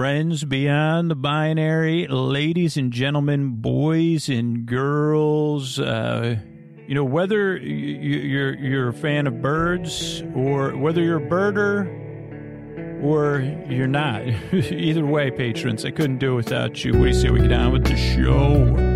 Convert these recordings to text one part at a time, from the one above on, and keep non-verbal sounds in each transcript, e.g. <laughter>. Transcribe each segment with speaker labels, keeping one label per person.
Speaker 1: friends beyond the binary, ladies and gentlemen, boys and girls. Uh, you know whether you- you- you're you're a fan of birds or whether you're a birder or you're not. <laughs> Either way, patrons, I couldn't do it without you. What do you say we get on with the show?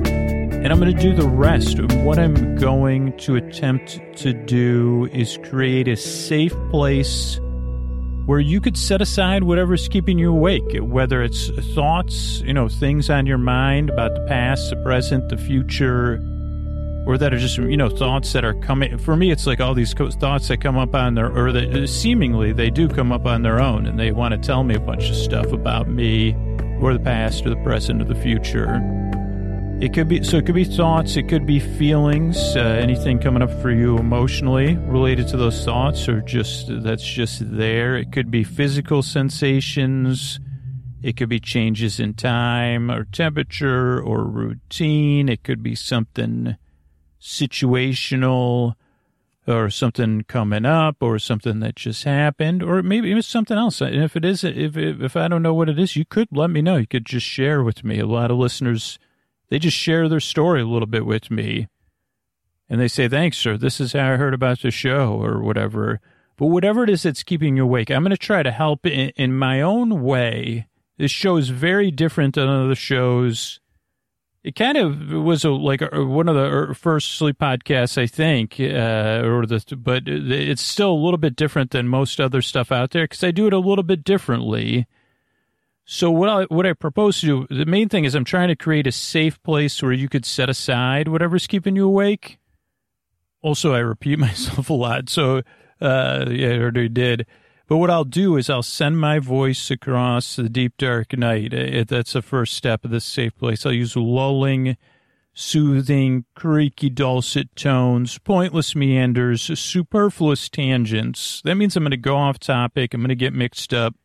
Speaker 1: And I'm going to do the rest. What I'm going to attempt to do is create a safe place where you could set aside whatever's keeping you awake, whether it's thoughts, you know, things on your mind about the past, the present, the future, or that are just, you know, thoughts that are coming. For me, it's like all these thoughts that come up on their, or that seemingly they do come up on their own and they want to tell me a bunch of stuff about me or the past or the present or the future. It could be so. It could be thoughts. It could be feelings. Uh, anything coming up for you emotionally related to those thoughts, or just that's just there. It could be physical sensations. It could be changes in time or temperature or routine. It could be something situational or something coming up or something that just happened or maybe it's something else. And if it is, if, if, if I don't know what it is, you could let me know. You could just share with me. A lot of listeners, they just share their story a little bit with me and they say, thanks, sir. This is how I heard about the show or whatever. But whatever it is that's keeping you awake, I'm going to try to help in, in my own way. This show is very different than other shows. It kind of was a, like a, one of the first sleep podcasts, I think, uh, or the, but it's still a little bit different than most other stuff out there because I do it a little bit differently. So what I, what I propose to do, the main thing is I'm trying to create a safe place where you could set aside whatever's keeping you awake. Also, I repeat <laughs> myself a lot, so uh, yeah, I already did. But what I'll do is I'll send my voice across the deep dark night. It, that's the first step of this safe place. I'll use lulling, soothing, creaky, dulcet tones, pointless meanders, superfluous tangents. That means I'm going to go off topic. I'm going to get mixed up.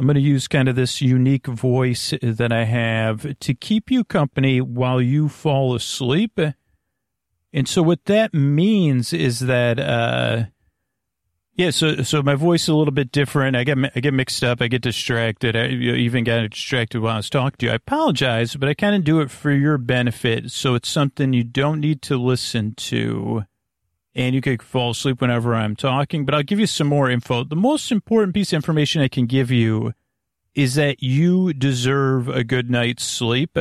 Speaker 1: I'm going to use kind of this unique voice that I have to keep you company while you fall asleep. And so what that means is that, uh, yeah, so so my voice is a little bit different. I get I get mixed up. I get distracted. I even got distracted while I was talking to you. I apologize, but I kind of do it for your benefit. So it's something you don't need to listen to, and you could fall asleep whenever I'm talking. But I'll give you some more info. The most important piece of information I can give you is that you deserve a good night's sleep.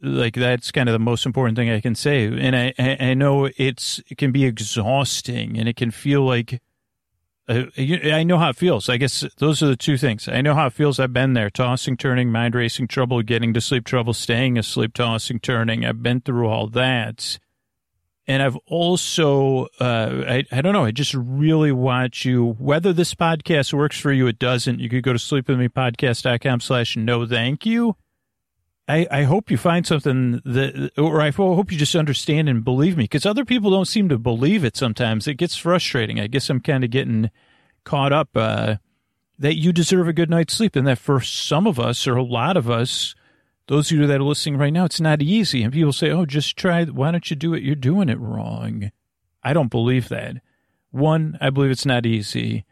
Speaker 1: Like that's kind of the most important thing I can say. And I I, know it's it can be exhausting, and it can feel like uh, I know how it feels. I guess those are the two things. I know how it feels. I've been there, tossing, turning, mind racing, trouble getting to sleep, trouble staying asleep, tossing, turning. I've been through all that. And I've also, uh, I, I don't know, I just really want you, whether this podcast works for you, it doesn't, you could go to sleepwithmepodcast.com slash no thank you. I, I hope you find something that, or I hope you just understand and believe me, because other people don't seem to believe it sometimes. It gets frustrating. I guess I'm kind of getting caught up uh, that you deserve a good night's sleep, and that for some of us, or a lot of us, those of you that are listening right now, it's not easy. And people say, oh, just try, why don't you do it? You're doing it wrong. I don't believe that. One, I believe it's not easy.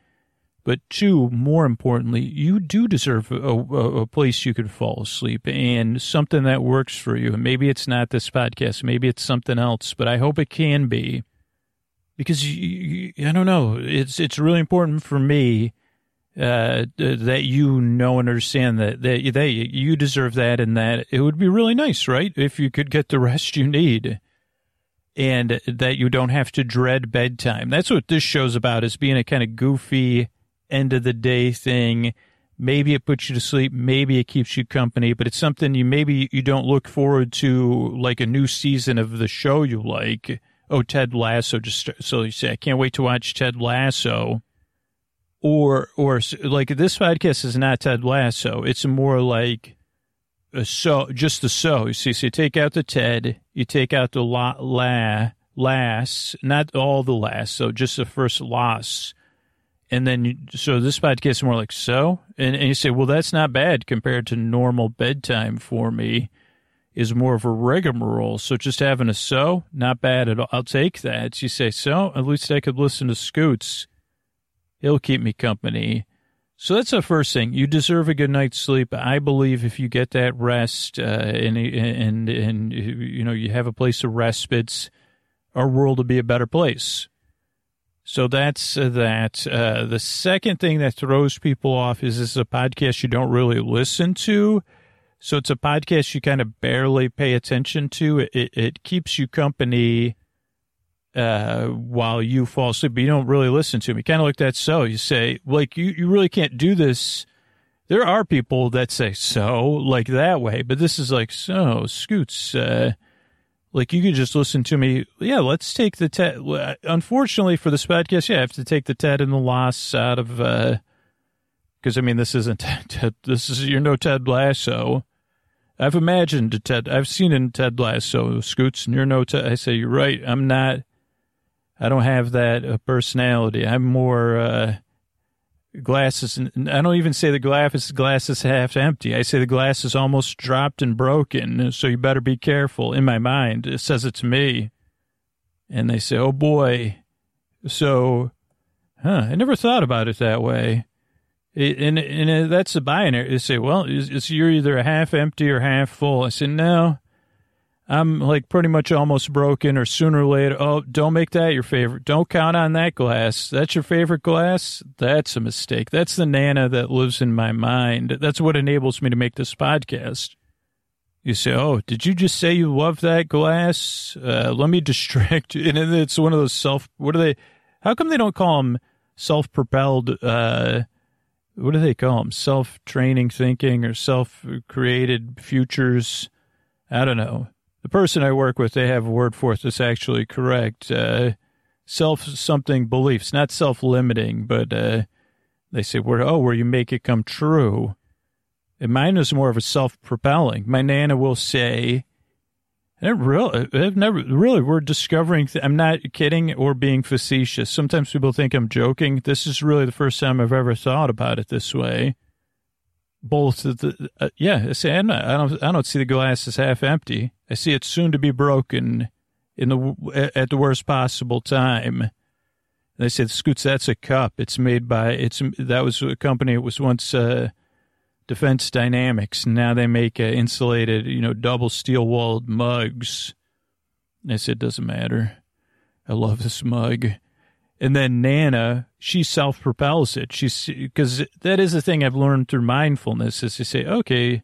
Speaker 1: But two, more importantly, you do deserve a, a, a place you could fall asleep and something that works for you. And maybe it's not this podcast, maybe it's something else, but I hope it can be because you, you, I don't know. It's it's really important for me uh, that you know and understand that that that you deserve that, and that it would be really nice, right, if you could get the <laughs> rest you need and that you don't have to dread bedtime. That's what this show's about is being a kind of goofy end of the day thing. Maybe it puts you to sleep, maybe it keeps you company, but it's something you maybe you don't look forward to like a new season of the show you like. Oh, Ted Lasso just so you say I can't wait to watch Ted Lasso. Or or like this podcast is not Ted Lasso. It's more like a so, just the so. You see, so you take out the Ted, you take out the la, la, las, not all the last, so just the first loss. And then, so this podcast is more like so. And, and you say, well, that's not bad compared to normal bedtime for me, is more of a rigmarole. So just having a so, not bad at all. I'll take that. You say, so at least I could listen to Scoots. He'll keep me company. So that's the first thing. You deserve a good night's sleep. I believe if you get that rest uh, and, and, and, you know, you have a place of respite, our world will be a better place. So that's uh, that. Uh, the second thing that throws people off is this is a podcast you don't really listen to. So it's a podcast you kind of barely pay attention to. It, it, it keeps you company uh, while you fall asleep, but you don't really listen to me. Kind of like that. So you say, like, you, you really can't do this. There are people that say so, like that way, but this is like, so, Scoots, uh, like you could just listen to me. Yeah, let's take the Ted. Unfortunately for this podcast, yeah, I have to take the Ted and the loss out of, uh, because I mean, this isn't <laughs> Ted, this is, you're no Ted Lasso. I've imagined Ted, I've seen in Ted Lasso, Scoots, and you're no Ted. I say, you're right. I'm not I don't have that uh, personality. I'm more uh, glasses. I don't even say the glass is glass half empty. I say the glass is almost dropped and broken. So you better be careful. In my mind, it says it to me, and they say, "Oh boy." So, huh? I never thought about it that way. It, and and that's the binary. They say, "Well, it's, it's you're either half empty or half full." I said, "No." I'm like pretty much almost broken, or sooner or later, oh, don't make that your favorite. Don't count on that glass. That's your favorite glass? That's a mistake. That's the Nana that lives in my mind. That's what enables me to make this podcast. You say, oh, did you just say you love that glass? Uh, let me <laughs> distract you. And it's one of those self, what do they, how come they don't call them self propelled, uh, what do they call them? Self training thinking or self created futures? I don't know the person I work with, they have a word for it that's actually correct. Uh, self something beliefs, not self limiting, but uh, they say, where, oh, where you make it come true. And mine is more of a self propelling. My Nana will say, really, never really, we're discovering, th- I'm not kidding or being facetious. Sometimes people think I'm joking. This is really the first time I've ever thought about it this way both of the uh, yeah. I say I don't I don't see the glass as half empty. I see it soon to be broken in the at the worst possible time. And they said, "Scoots, that's a cup. It's made by it's that was a company. It was once uh, Defense Dynamics. Now they make uh, insulated, you know, double steel walled mugs." And I said, "Doesn't matter. I love this mug." And then Nana, she self propels it. She's because that is the thing I've learned through mindfulness is to say, okay,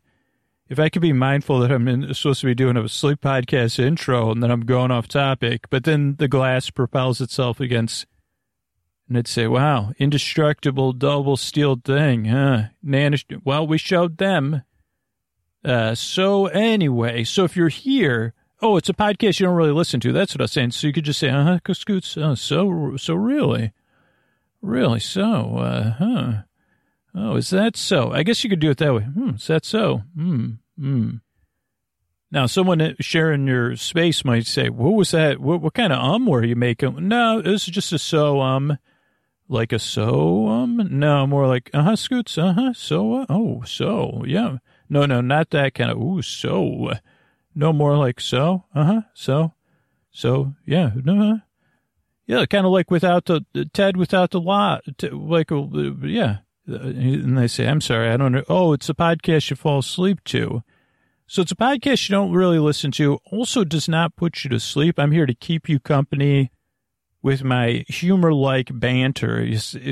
Speaker 1: if I could be mindful that I'm in, supposed to be doing a sleep podcast intro and then I'm going off topic, but then the glass propels itself against, and it'd say, wow, indestructible double steel thing, huh? Nana, well, we showed them. Uh, so anyway, so if you're here, Oh, it's a podcast you don't really listen to. That's what I was saying. So you could just say, uh huh, Scoots. Oh, so, so really? Really? So, uh, huh. Oh, is that so? I guess you could do it that way. Hmm, is that so? Hmm, hmm. Now, someone sharing your space might say, what was that? What, what kind of um were you making? No, this is just a so um. Like a so um? No, more like, uh huh, Scoots. Uh huh, so, uh, oh, so, yeah. No, no, not that kind of, ooh, so. No more like so. Uh huh. So. So yeah. Uh-huh. Yeah. Kind of like without the, the, Ted without the lot. Like uh, yeah. And they say, I'm sorry, I don't know. Oh, it's a podcast you fall asleep to. So it's a podcast you don't really listen to. Also does not put you to sleep. I'm here to keep you company with my humor like banter,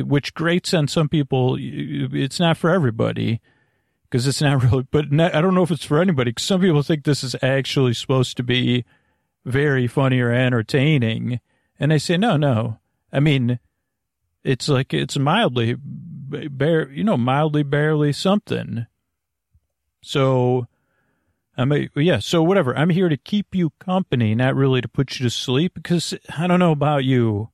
Speaker 1: which grates on some people. It's not for everybody because it's not <laughs> really, but not, I don't know if it's for anybody. Cause some people think this is actually supposed to be very funny or entertaining. And I say, no, no. I mean, it's like, it's mildly, bare, you know, mildly, barely something. So, I mean, yeah, so whatever. I'm here to keep you company, not really to put you to sleep because I don't know about you.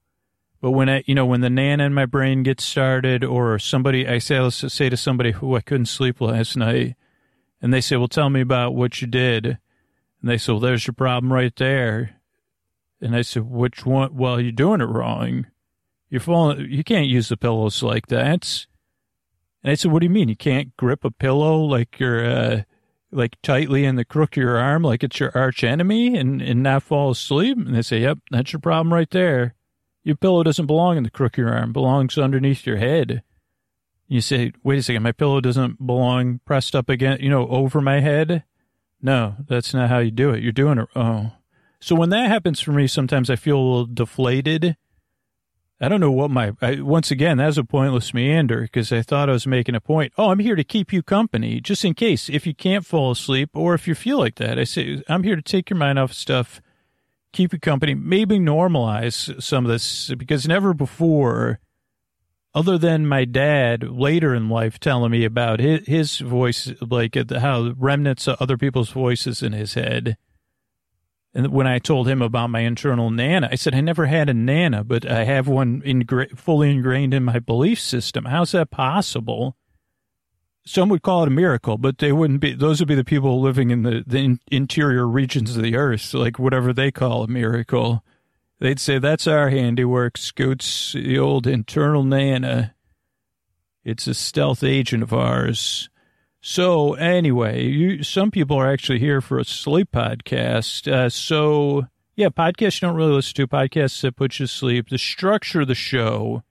Speaker 1: But when I, you know, when the nana in my brain gets started, or somebody, I say, let's say to somebody who I couldn't sleep last night, And they say, well, tell me about what you did. And they say, well, there's your problem right there. And I said, which one? Well, you're doing it wrong. You're falling, you can't use the pillows like that. And I said, what do you mean? You can't grip a pillow like you're, uh, like tightly in the crook of your arm, like it's your arch enemy and, and not fall asleep? And they say, yep, that's your problem right there. Your pillow doesn't belong in the crook of your arm, it belongs underneath your head. You say, wait a second, my pillow doesn't belong pressed up against, you know, over my head. No, that's not how you do it. You're doing it. Oh, so when that happens for me, sometimes I feel a little deflated. I don't know what my, I, once again, that was a pointless meander because I thought I was making a point. Oh, I'm here to keep you company just in case if you can't fall asleep or if you feel like that. I say, I'm here to take your mind off stuff, keep you company, maybe normalize some of this because never before other than my dad later in life telling me about his, his voice, like how remnants of other people's voices in his head. And when I told him about my internal nana, I said, I never had a nana, but I have one ingra- fully ingrained in my belief system. How's that possible? Some would call it a miracle, but they wouldn't be, those would be the people living in the, the in, interior regions of the earth, like whatever they call a miracle. They'd say, that's our handiwork, Scoots, the old internal Nana. It's a stealth agent of ours. So anyway, you, some people are actually here for a sleep podcast. Uh, so yeah, podcasts you don't really listen to, podcasts that put you to sleep. The structure of the show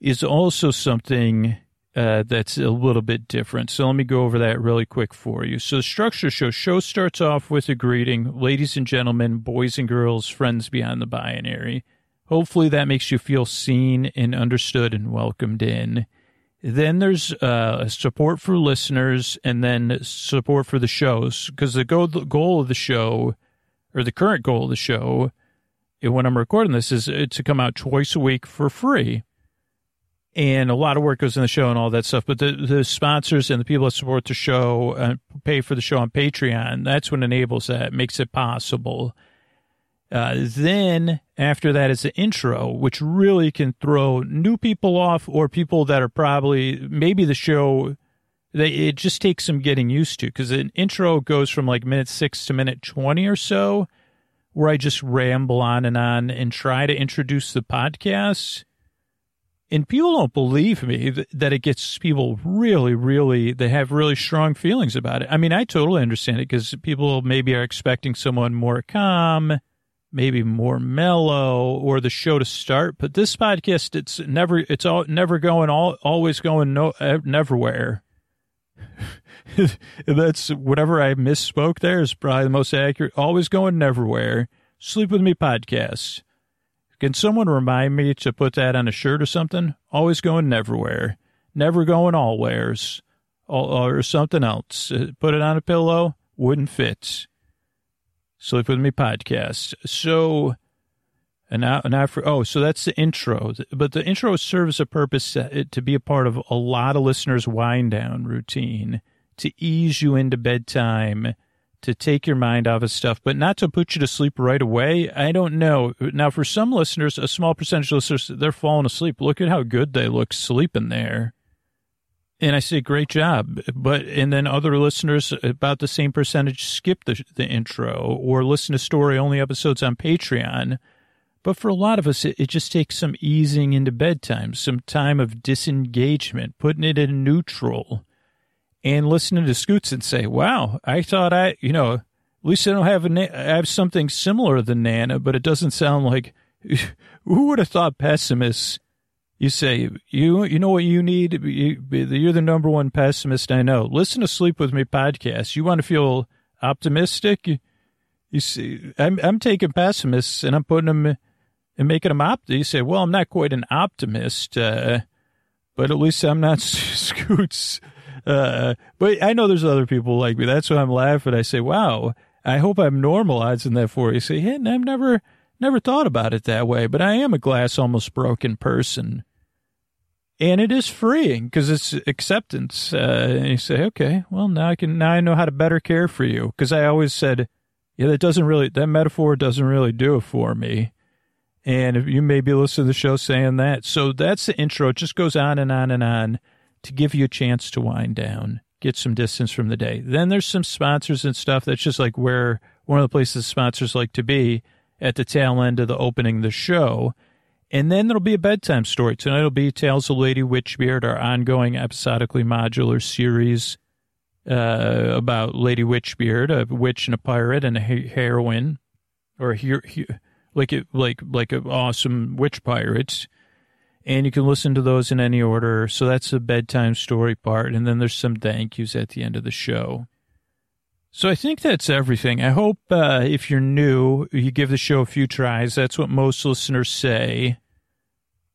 Speaker 1: is also something uh, that's a little bit different. So let me go over that really quick for you. So the structure show show starts off with a greeting, ladies and gentlemen, boys and girls, friends beyond the binary. Hopefully that makes you feel seen and understood and welcomed in. Then there's uh, support for listeners and then support for the shows because the goal, the goal of the show or the current goal of the show when I'm recording this is to come out twice a week for free and a lot of work goes in the show and all that stuff. But the, the sponsors and the people that support the show and pay for the show on Patreon, that's what enables that, makes it possible. Uh, then after that is the intro, which really can throw new people off or people that are probably maybe the show. They, it just takes some getting used to because an intro goes from like minute six to minute 20 or so, where I just ramble on and on and try to introduce the podcast and people don't believe me that it gets people really, really, they have really strong feelings about it. I mean, I totally understand it because people maybe are expecting someone more calm, maybe more mellow, or the show to start. But this podcast, it's never, it's all never going, all always going no, neverwhere. <laughs> That's whatever I misspoke there is probably the most accurate. Always going neverwhere. Sleep with me podcast. Can someone remind me to put that on a shirt or something? Always going everywhere, never going allwheres, or something else. Uh, put it on a pillow, wouldn't fit. Sleep with me podcast. So, and now, and now for, oh, so that's the intro. But the intro serves a purpose to, to be a part of a lot of listeners' wind down routine, to ease you into bedtime to take your mind off of stuff, but not to put you to sleep right away. I don't know. Now, for some listeners, a small percentage of listeners, they're falling asleep. Look at how good they look sleeping there. And I say, great job. But, and then other listeners, about the same percentage, skip the, the intro or listen to story only episodes on Patreon. But for a lot of us, it, it just takes some easing into bedtime, some time of disengagement, putting it in neutral and listening to Scoots and say, wow, I thought I, you know, at least I don't have a, na- I have something similar than Nana, but it doesn't sound like, <laughs> who would have thought pessimists? You say, you, you know what you need? You, you're the number one pessimist I know. Listen to Sleep With Me podcast. You want to feel optimistic? You, you see, I'm, I'm taking pessimists and I'm putting them and making them opt. You say, well, I'm not quite an optimist, uh, but at least I'm not <laughs> Scoots. Uh, but I know there's other people like me. That's why I'm laughing. I say, wow, I hope I'm normalizing that for you. Say, hey, I've never, never thought about it that way, but I am a glass almost broken person. And it is freeing because it's acceptance. Uh, and you say, okay, well, now I can, now I know how to better care for you. Cause I always said, yeah, that doesn't really, that metaphor doesn't really do it for me. And you may be listening to the show saying that. So that's the intro. It just goes on and on and on to give you a chance to wind down. get some distance from the day. Then there's some sponsors and stuff that's just like where one of the places sponsors like to be at the tail end of the opening of the show. And then there'll be a bedtime story. Tonight will be Tales of Lady Witchbeard, our ongoing episodically modular series uh, about Lady Witchbeard, a witch and a pirate and a heroine, or like it, like like an awesome witch pirates. And you can listen to those in any order. So that's the bedtime story part, and then there's some thank yous at the end of the show. So I think that's everything. I hope uh, if you're new, you give the show a few tries. That's what most listeners say.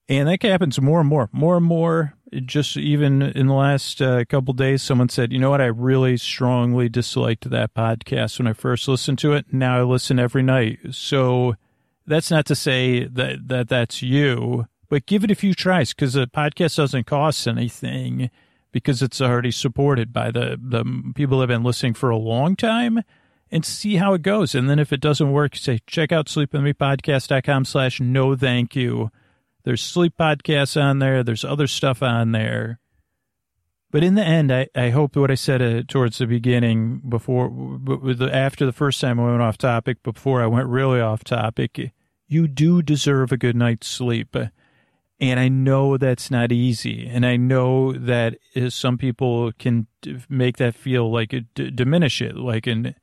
Speaker 1: And that happens more and more, more and more. Just even in the last uh, couple days, someone said, you know what? I really strongly disliked that podcast when I first listened to it. Now I listen every night. So that's not to say that, that that's you, but give it a few tries because the podcast doesn't cost anything because it's already supported by the, the people that have been listening for a long time and see how it goes. And then if it doesn't work, say, check out sleepwithmepodcast.com slash no thank you. There's sleep podcasts on there. There's other stuff on there. But in the end, I, I hope what I said uh, towards the beginning before, after the first time I went off topic, before I went really off topic, you do deserve a good night's sleep. And I know that's not easy. And I know that some people can make that feel like it, d- diminish it, like, and,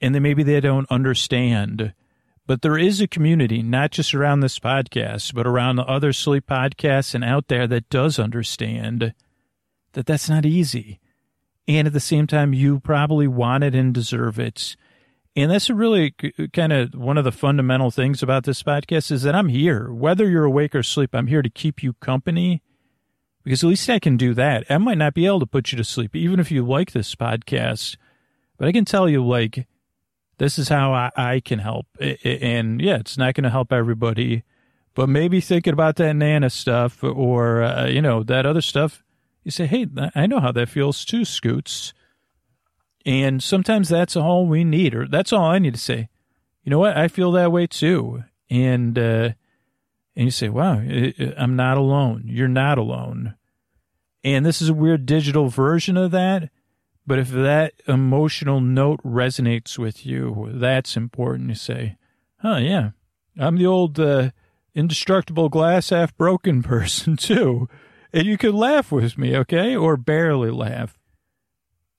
Speaker 1: and then maybe they don't understand. But there is a community, not just around this podcast, but around the other sleep podcasts and out there that does understand that that's not easy. And at the same time, you probably want it and deserve it. And that's really kind of one of the fundamental things about this podcast is that I'm here, whether you're awake or asleep, I'm here to keep you company because at least I can do that. I might not be able to put you to sleep, even if you like this podcast, but I can tell you, like, this is how I, I can help. And yeah, it's not going to help everybody, but maybe thinking about that Nana stuff or, uh, you know, that other stuff, you say, hey, I know how that feels too, Scoots. And sometimes that's all we need, or that's all I need to say. You know what? I feel that way too. And, uh, and you say, wow, I'm not alone. You're not alone. And this is a weird digital version of that. But if that emotional note resonates with you, that's important to say, huh, yeah, I'm the old, uh, indestructible glass half broken <laughs> person too. And you can laugh with me, okay? Or barely laugh.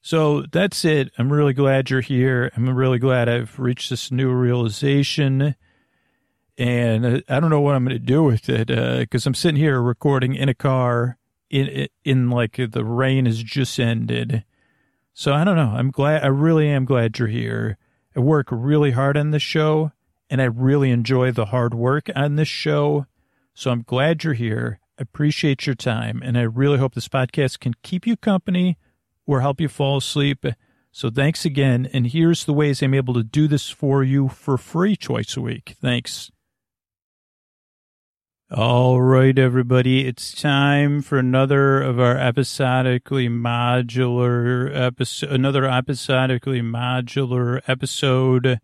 Speaker 1: So that's it. I'm really glad you're here. I'm really glad I've reached this new realization. And uh, I don't know what I'm going to do with it because uh, I'm sitting here recording in a car in in like the rain has just ended. So I don't know. I'm glad. I really am glad you're here. I work really hard on this show, and I really enjoy the hard work on this show. So I'm glad you're here. I appreciate your time, and I really hope this podcast can keep you company or help you fall asleep. So thanks again. And here's the ways I'm able to do this for you for free twice a week. Thanks. All right, everybody. It's time for another of our episodically modular episode, another episodically modular episode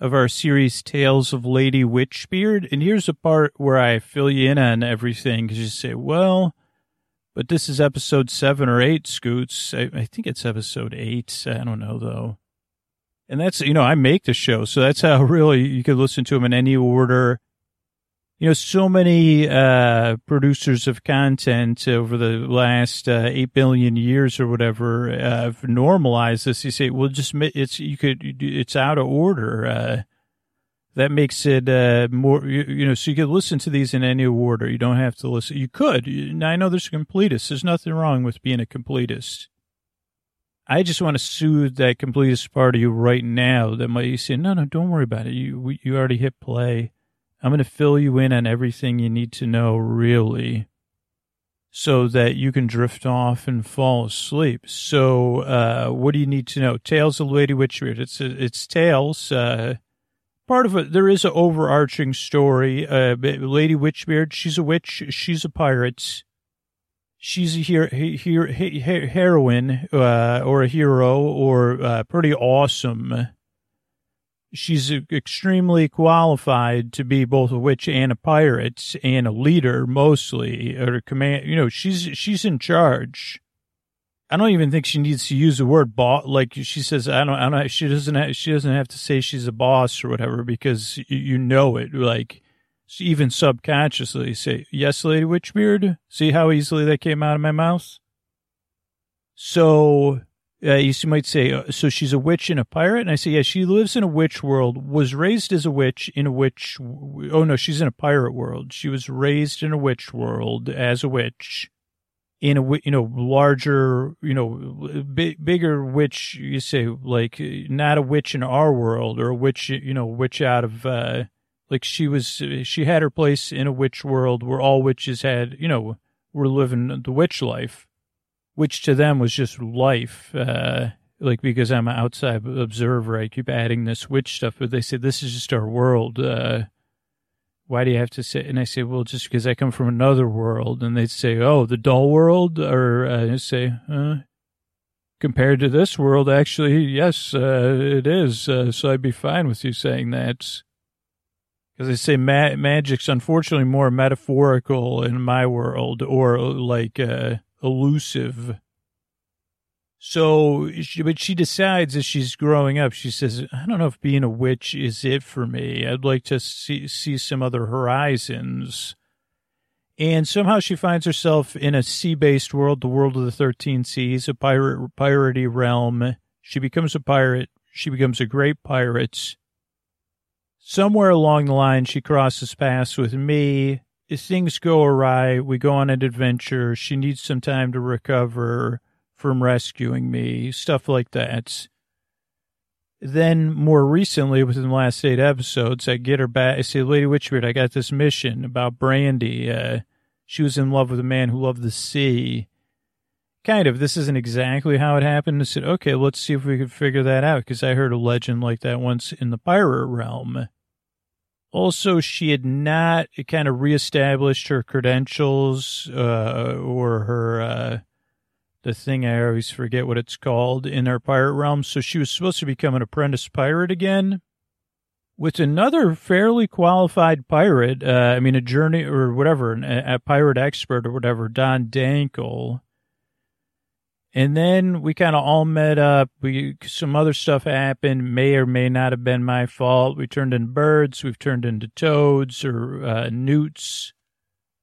Speaker 1: of our series Tales of Lady Witchbeard. And here's a part where I fill you in on everything because you say, well, but this is episode seven or eight, Scoots. I, I, think it's episode eight. I don't know, though. And that's, you know, I make the show. So that's how really you could listen to them in any order. You know, so many uh, producers of content over the last uh, 8 billion years or whatever uh, have normalized this. You say, well, just, it's, you could, it's out of order. That makes it uh, more, you, you, know, so you could listen to these in any order. You don't have to listen. You could. I know there's completists. There's nothing wrong with being a completist. I just want to soothe that completist part of you right now that might say, no, no, don't worry about it. You, you already hit play. I'm going to fill you in on everything you need to know, really, so that you can drift off and fall asleep. So, uh, what do you need to know? Tales of the Lady Witchbeard. It's, it's Tales, uh, part of it, there is an overarching story. Uh, Lady Witchbeard, she's a witch, she's a pirate. She's a hero, hero, heroine, uh, or a hero, or uh, pretty awesome. She's extremely qualified to be both a witch and a pirate, and a leader mostly, or a command. You know, she's she's in charge. I don't even think she needs to use the word boss. Like she says, I don't, I don't, she doesn't, have, she doesn't have to say she's a boss or whatever because you, you know it. Like she even subconsciously say, yes, Lady Witchbeard. See how easily that came out of my mouth? So uh, you might say, uh, so she's a witch and a pirate? And I say, yeah, she lives in a witch world, was raised as a witch in a witch. Oh, no, she's in a pirate world. She was raised in a witch world as a witch in a, you know, larger, you know, big, bigger witch, you say, like, not a witch in our world or a witch, you know, witch out of, uh, like she was, she had her place in a witch world where all witches had, you know, were living the witch life which to them was just life. Uh, like because I'm an outside observer, I keep adding this witch stuff, but they say this is just our world. Uh, why do you have to say? And I say, well, just because I come from another world. And they say, oh, the dull world, or uh, I say, uh, compared to this world, actually, yes, uh, it is. Uh, so I'd be fine with you saying that. Because they say ma- magic's unfortunately more metaphorical in my world, or like uh, elusive. So, but she decides as she's growing up, she says, I don't know if being a witch is it for me. I'd like to see, see some other horizons. And somehow she finds herself in a sea-based world, the world of the 13 seas, a pirate, piratey realm. She becomes a pirate. She becomes a great pirate. Somewhere along the line, she crosses paths with me if things go awry, we go on an adventure. She needs some time to recover from rescuing me, stuff like that. Then, more recently, within the last eight episodes, I get her back. I say, Lady Witchbeard, I got this mission about Brandy. Uh, she was in love with a man who loved the sea. Kind of. This isn't exactly how it happened. I said, okay, let's see if we could figure that out, because I heard a legend like that once in the pirate realm. Also, she had not kind of reestablished her credentials uh, or her uh, the thing I always forget what it's called in our pirate realm. So she was supposed to become an apprentice pirate again with another fairly qualified pirate. Uh, I mean, a journey or whatever, a, a pirate expert or whatever, Don Dankle. And then we kind of all met up. We some other stuff happened. May or may not have been my fault. We turned into birds. We've turned into toads or uh, newts.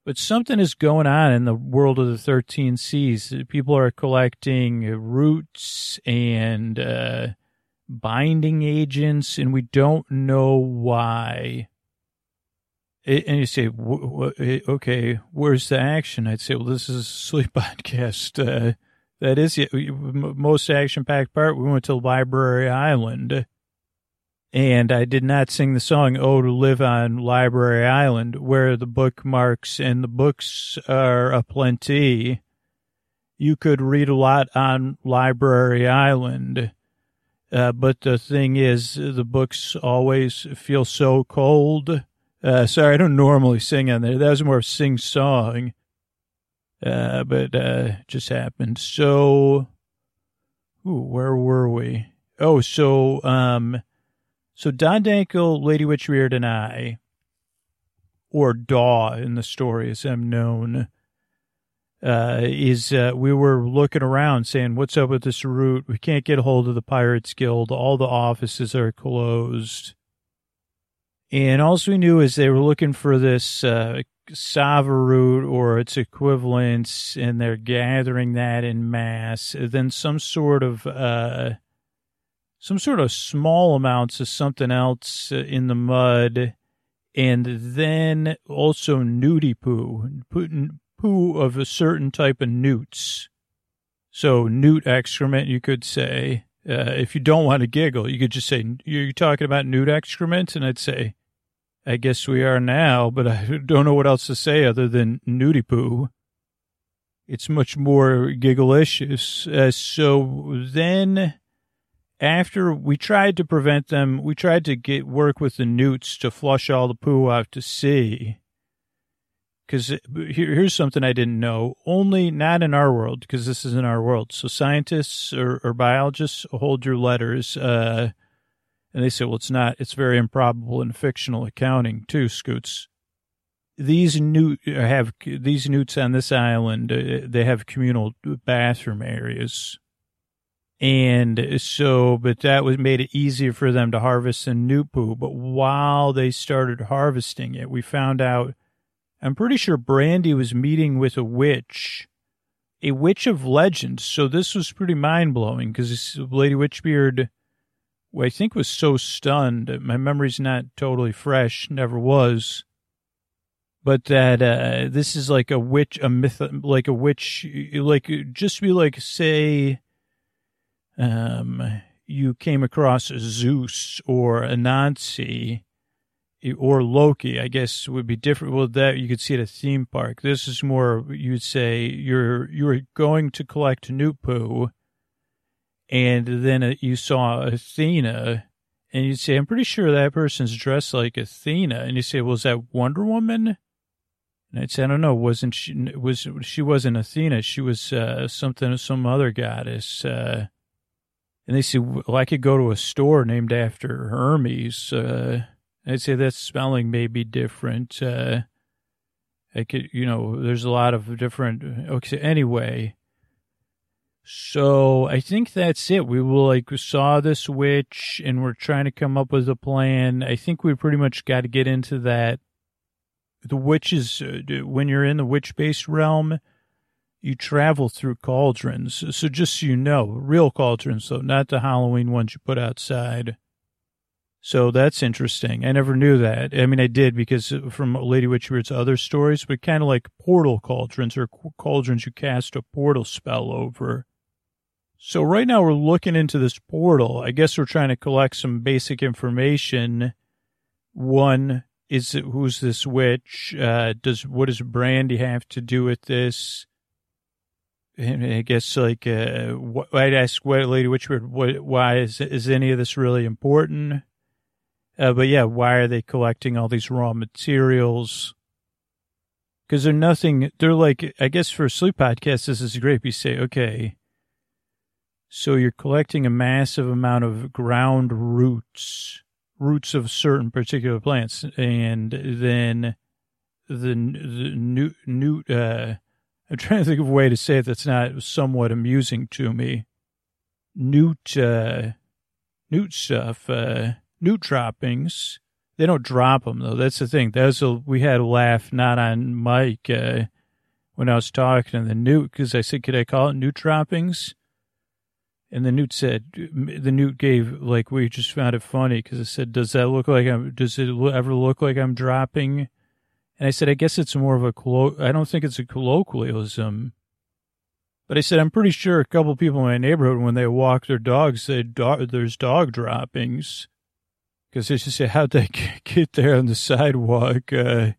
Speaker 1: But something is going on in the world of the 13 seas. People are collecting roots and uh, binding agents, and we don't know why. And you say, okay, where's the action? I'd say, well, this is a sleep <laughs> podcast. Uh, that is the most action packed part. We went to Library Island. And I did not sing the song Oh to Live on Library Island, where the bookmarks and the books are aplenty. You could read a lot on Library Island. Uh, but the thing is, the books always feel so cold. Uh, sorry, I don't normally sing on there. That was more sing song. Uh, but uh, just happened. So, ooh, where were we? Oh, so um, so Don Dankle, Lady Witchbeard, and I, or Daw in the story as I'm known, uh, is uh, we were looking around saying, "What's up with this route? We can't get a hold of the Pirates Guild. All the offices are closed." And all we knew is they were looking for this uh, route or its equivalents, and they're gathering that in mass. Then some sort of uh, some sort of small amounts of something else in the mud, and then also nudie poo, poo of a certain type of newts. So newt excrement, you could say. Uh, if you don't want to giggle, you could just say, "You're talking about newt excrement," and I'd say, I guess we are now, but I <laughs> don't know what else to say other than nudie poo. It's much more gigglicious. Uh, so then, after we tried to prevent them, we tried to get work with the newts to flush all the poo out to sea. Because here, here's something I didn't know. Only not in our world, because this isn't our world. So scientists or, or biologists hold your letters. Uh, and they say, well, it's not, it's very improbable in fictional accounting too, Scoots. these newt have these newts on this island. Uh, they have communal bathroom areas, and so, but that was made it easier for them to harvest the newt poo. But while they started harvesting it, we found out. I'm pretty sure Brandy was meeting with a witch, a witch of legend. So this was pretty mind blowing because Lady Witchbeard, I think, was so stunned. My memory's not totally fresh, never was but that uh, this is like a witch, a myth, like a witch, like just be like say, um, you came across Zeus or Anansi or Loki, I guess would be different. Well, that you could see at a theme park. This is more you'd say you're you're going to collect Nupu, and then uh, you saw Athena, and you'd say, I'm pretty sure that person's dressed like Athena, and you say, well, is that Wonder Woman? And I'd say, I don't know, wasn't she, was, she wasn't Athena. She was, uh, something, some other goddess. Uh, and they say, well, I could go to a store named after Hermes. Uh, I'd say that spelling may be different. Uh, I could, you know, there's a lot of different, okay, anyway. So I think that's it. We will like saw this witch and we're trying to come up with a plan. I think we pretty much got to get into that the witches, uh, when you're in the witch based realm, you travel through cauldrons. So just so you know, real cauldrons, though, not the Halloween ones you put outside. So that's interesting. I never knew that. I mean, I did because from Lady Witchbeard's other stories, but kind of like portal cauldrons or cauldrons you cast a portal spell over. So right now we're looking into this portal. I guess we're trying to collect some basic information. One, is who's this witch? Uh, does what does Brandy have to do with this? I guess like uh, what, I'd ask what Lady Witchbeard, what, why is is any of this really important? Uh, but yeah, why are they collecting all these raw materials? Because they're nothing. They're like I guess for a sleep podcast, this is great. You say okay. So you're collecting a massive amount of ground roots roots of certain particular plants, and then the the new new. Uh, I'm trying to think of a way to say it that's not somewhat amusing to me. Newt, uh, newt stuff, uh, newt droppings. They don't drop them though. That's the thing. That's a we had a laugh not on mic uh, when I was talking to the newt because I said, could I call it newt droppings? And the newt said, the newt gave, like, we just found it funny because it said, does that look like I'm, does it ever look like I'm dropping? And I said, I guess it's more of a, collo- I don't think it's a colloquialism. But I said, I'm pretty sure a couple people in my neighborhood, when they walk their dogs, said, dog, there's dog droppings. Because they just say, how'd they <laughs> get there on the sidewalk? Uh,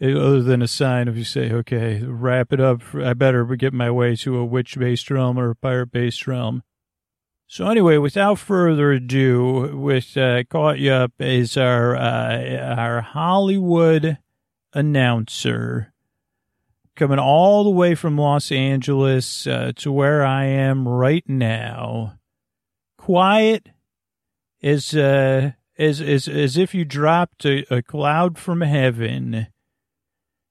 Speaker 1: other than a sign if you say, okay, wrap it up. I better get my way to a witch based realm or a pirate based realm. So anyway, without further ado, with uh, caught you up is our uh, our Hollywood announcer coming all the way from Los Angeles uh, to where I am right now. Quiet as uh, as as as if you dropped a, a cloud from heaven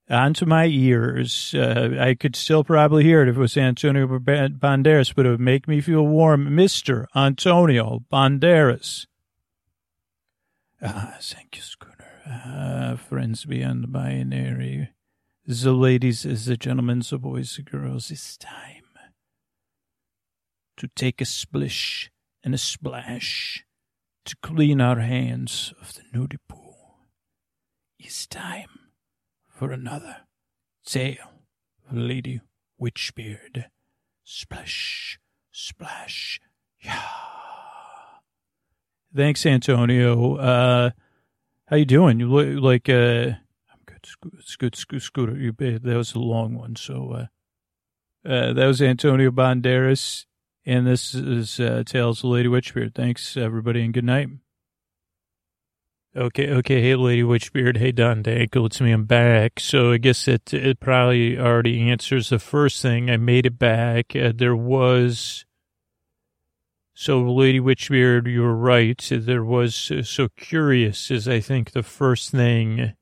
Speaker 1: onto my ears. Uh, I could still probably hear it if it was Antonio Banderas, but it would make me feel warm. Mr. Antonio Banderas. Ah, thank you, Schooner. Ah, friends beyond the binary. The ladies, the gentlemen, the boys, the girls, it's time to take a splish and a splash to clean our hands of the nudie pool. It's time for another tale of Lady Witchbeard. Splash, splash, yeah. Thanks, Antonio. Uh, how you doing? You look like uh, I'm good. It's good, Scooter. You, that was a long one. So uh, uh, that was Antonio Banderas, and this is uh, Tales of Lady Witchbeard. Thanks, everybody, and good night. Okay, okay. Hey, Lady Witchbeard. Hey, Don Danko. It's me. I'm back. So I guess it it probably already answers the first thing. I made it back. Uh, there was. So, Lady Witchbeard, you're right. There was uh, so curious is I think the first thing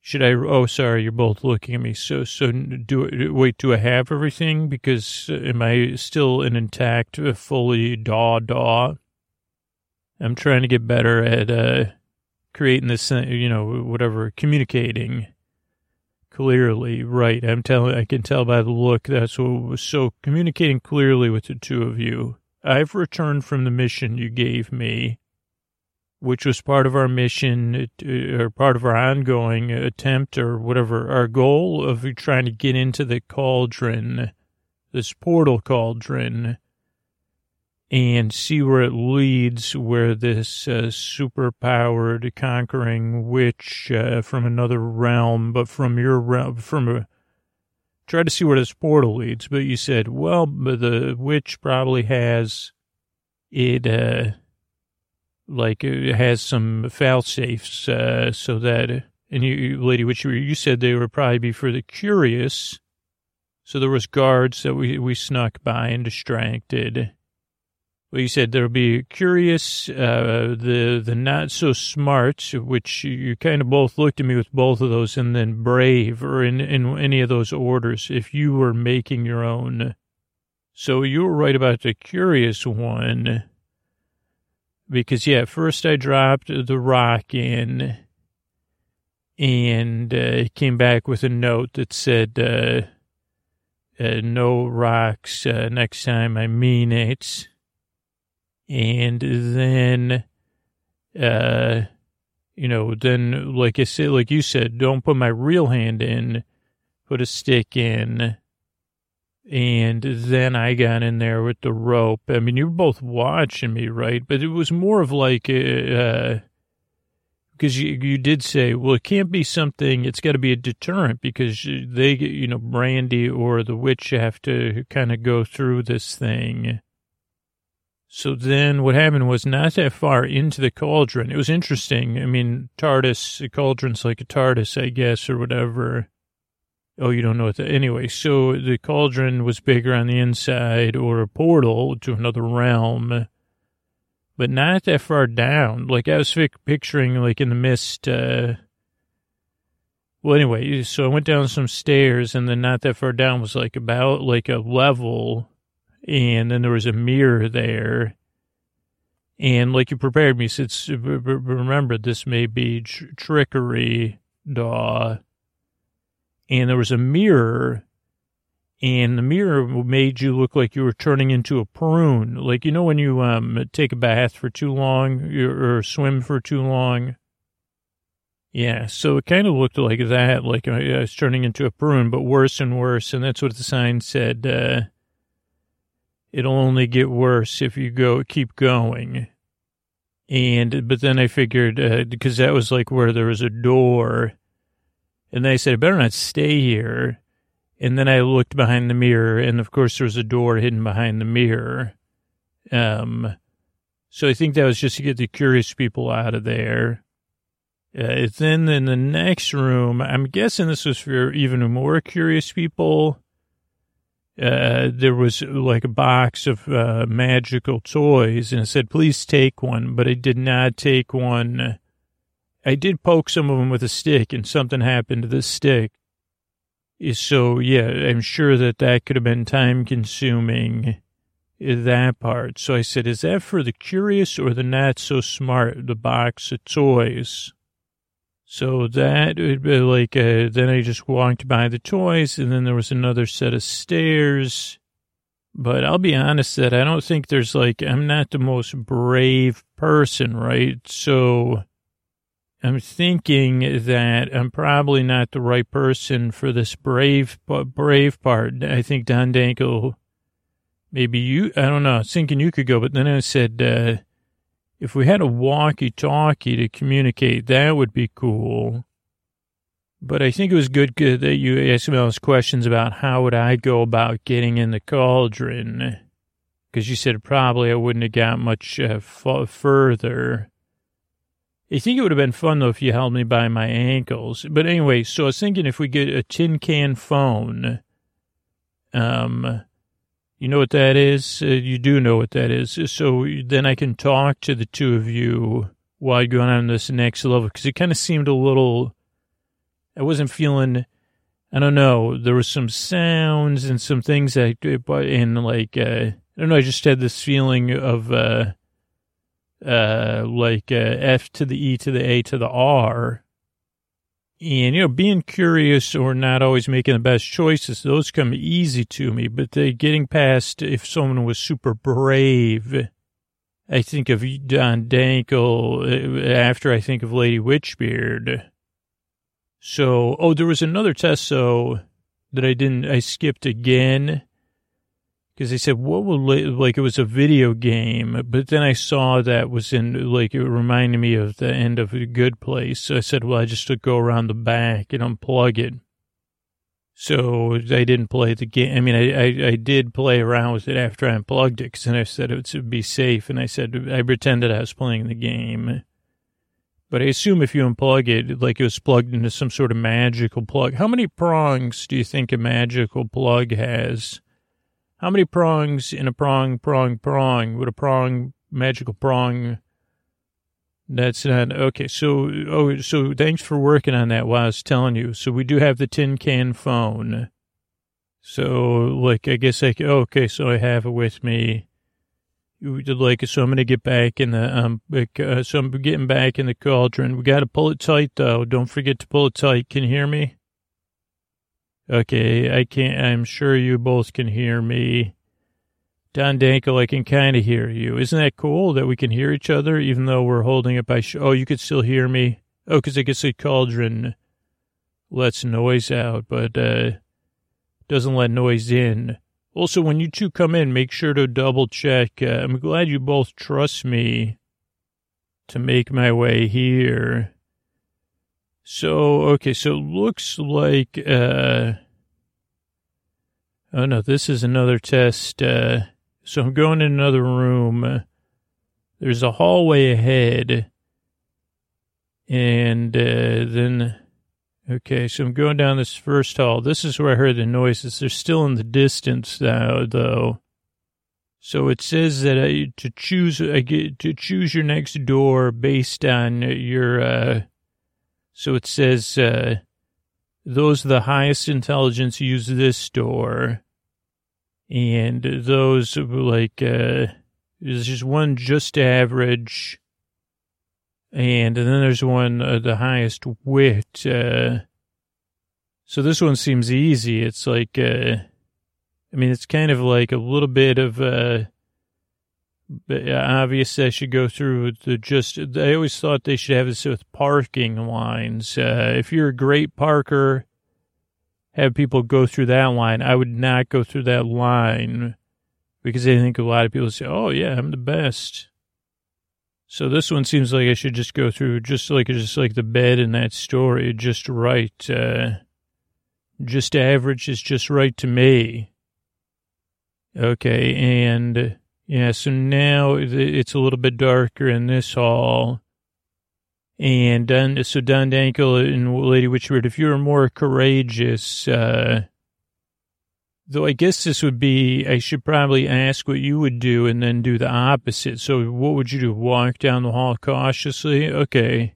Speaker 1: Should I? Oh, sorry, you're both looking at me. So, so do wait. Do I have everything? Because uh, am I still an intact, uh, fully daw daw? I'm trying to get better at uh, creating this, you know, whatever, communicating clearly. Right. I'm telling. I can tell by the look. That's what was so communicating clearly with the two of you. I've returned from the mission you gave me which was part of our mission uh, or part of our ongoing attempt or whatever, our goal of trying to get into the cauldron, this portal cauldron, and see where it leads, where this uh, super-powered conquering witch uh, from another realm, but from your realm, from a, try to see where this portal leads. But you said, well, the witch probably has it, uh, like it has some fail safes uh, so that and you lady you, you said they would probably be for the curious so there was guards that we we snuck by and distracted well you said there'll be curious uh, the the not so smart which you kind of both looked at me with both of those and then brave or in in any of those orders if you were making your own so you were right about the curious one because yeah, first I dropped the rock in, and uh, came back with a note that said, uh, uh, "No rocks uh, next time. I mean it." And then, uh, you know, then like I said, like you said, don't put my real hand in. Put a stick in and then I got in there with the rope. I mean, you were both watching me, right? But it was more of like, uh, because you you did say, well, it can't be something. It's got to be a deterrent because they, you know, Brandy or the witch have to kind of go through this thing. So then what happened was not that far into the cauldron. It was interesting. I mean, TARDIS, the cauldron's like a TARDIS, I guess, or whatever. Oh, you don't know what the, anyway. So the cauldron was bigger on the inside or a portal to another realm, but not that far down. Like I was picturing like in the mist, uh, well, anyway, so I went down some stairs and then not that far down was like about like a level and then there was a mirror there. And like you prepared me, since remember this may be tr- trickery, daw and there was a mirror and the mirror made you look like you were turning into a prune. Like, you know, when you um, take a bath for too long or swim for too long? Yeah, so it kind of looked like that, like I was turning into a prune, but worse and worse. And that's what the sign said. Uh, it'll only get worse if you go keep going. And, but then I figured, uh, because that was like where there was a door and then I said, I better not stay here. And then I looked behind the mirror, and of course, there was a door hidden behind the mirror. Um, so I think that was just to get the curious people out of there. Uh, then in the next room, I'm guessing this was for even more curious people. Uh, there was like a box of uh, magical toys, and it said, "Please take one," but I did not take one I did poke some of them with a stick and something happened to the stick. So, yeah, I'm sure that that could have been time consuming, that part. So I said, is that for the curious or the not so smart, the box of toys? So that would be like, uh, then I just walked by the toys and then there was another set of stairs. But I'll be honest that I don't think there's like, I'm not the most brave person, right? So I'm thinking that I'm probably not the right person for this brave, brave part. I think Don Danko, maybe you, I don't know, thinking you could go, but then I said, uh, if we had a walkie talkie to communicate, that would be cool. But I think it was good that you asked me all those questions about how would I go about getting in the cauldron. Because you said probably I wouldn't have got much uh, f- further. I think it would have been fun though if you held me by my ankles. But anyway, so I was thinking if we get a tin can phone, um, you know what that is? Uh, you do know what that is. So then I can talk to the two of you while you're going on this next level because it kind of seemed a little. I wasn't feeling, I don't know, there was some sounds and some things that, and like, uh, I don't know, I just had this feeling of, uh, uh, like, uh, F to the E to the A to the R. And, you know, being curious or not always making the best choices, those come easy to me, but they getting past if someone was super brave. I think of Don Dankel uh, after I think of Lady Witchbeard. So, oh, there was another test, so that I didn't, I skipped again because they said, what will, like, it was a video game, but then I saw that was in, like, it reminded me of the end of a good place. So I said, well, I just go around the back and unplug it. So I didn't play the game. I mean, I, I, I did play around with it after I unplugged it because then I said it would be safe. And I said, I pretended I was playing the game. But I assume if you unplug it, like it was plugged into some sort of magical plug. How many prongs do you think a magical plug has? How many prongs in a prong, prong, prong? Would a prong, magical prong? That's not okay. So, oh, so thanks for working on that while I was telling you. So we do have the tin can phone. So, like, I guess I, oh, okay, so I have it with me. Like, so I'm going to get back in the, um, uh, so I'm getting back in the cauldron. We got to pull it tight though. Don't forget to pull it tight. Can you hear me? Okay, I can't, I'm sure you both can hear me. Don Dankel, I can kind of hear you. Isn't that cool that we can hear each other even though we're holding it by, sh- oh, you could still hear me? Oh, because I guess the cauldron lets noise out, but, uh, doesn't let noise in. Also, when you two come in, make sure to double check. Uh, I'm glad you both trust me to make my way here. So, okay, so looks like, uh, oh no, this is another test. Uh, so I'm going in another room. There's a hallway ahead. And, uh, then, okay, so I'm going down this first hall. This is where I heard the noises. They're still in the distance now, though. So it says that I, to choose, I get to choose your next door based on your, uh, so it says, uh, those the highest intelligence use this door. And those like, uh, there's just one just average. And, and then there's one, uh, the highest wit. Uh, so this one seems easy. It's like, uh, I mean, it's kind of like a little bit of, uh, but obviously I should go through the just, I always thought they should have this with parking lines. Uh, if you're a great parker, have people go through that line. I would not go through that line because I think a lot of people say, oh yeah, I'm the best. So this one seems like I should just go through just like, just like the bed in that story, just right. Uh, just average is just right to me. Okay. And, yeah, so now it's a little bit darker in this hall. And so Don Dankel and Lady Witchbeard, if you were more courageous, uh, though I guess this would be, I should probably ask what you would do and then do the opposite. So what would you do? Walk down the hall cautiously? Okay.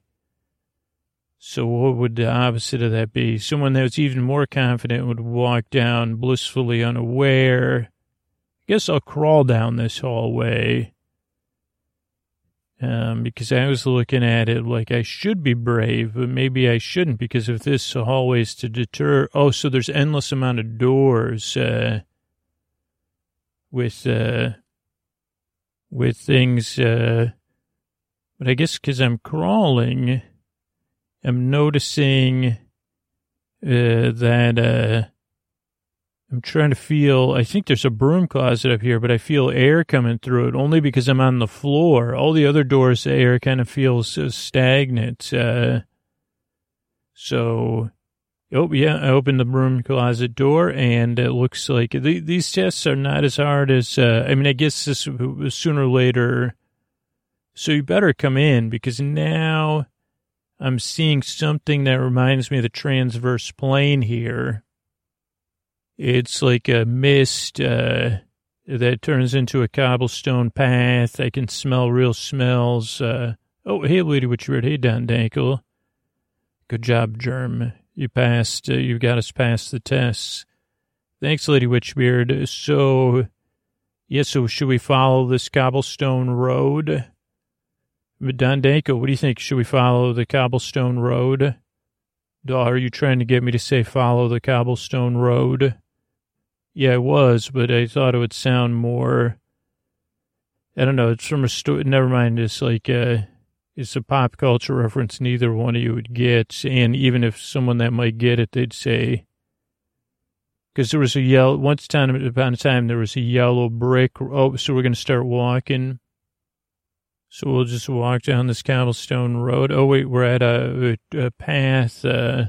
Speaker 1: So what would the opposite of that be? Someone that was even more confident would walk down blissfully unaware guess I'll crawl down this hallway. Um, because I was looking at it like I should be brave, but maybe I shouldn't because if this hallway is to deter, oh, so there's endless amount of doors, uh, with, uh, with things, uh, but I guess because I'm crawling, I'm noticing, uh, that, uh, I'm trying to feel, I think there's a broom closet up here, but I feel air coming through it only because I'm on the floor. All the other doors, the air kind of feels stagnant. Uh, so, oh, yeah, I opened the broom closet door and it looks like the, these tests are not as hard as, uh, I mean, I guess this sooner or later. So you better come in because now I'm seeing something that reminds me of the transverse plane here it's like a mist uh, that turns into a cobblestone path. I can smell real smells. Uh, oh, hey, Lady Witchbeard. Hey, Don. Good job, Germ. You passed. Uh, you got us past the tests. Thanks, Lady Witchbeard. So, yes. so should we follow this cobblestone road? Don Danko, what do you think? Should we follow the cobblestone road? Are you trying to get me to say follow the cobblestone road? Yeah, it was, but I thought it would sound more. I don't know. It's from a story. Never mind. It's like uh, it's a pop culture reference. Neither one of you would get, and even if someone that might get it, they'd say because there was a yellow. Once time upon a time, there was a yellow brick. Oh, so we're gonna start walking. So we'll just walk down this cobblestone road. Oh, wait, we're at a, a path. Uh,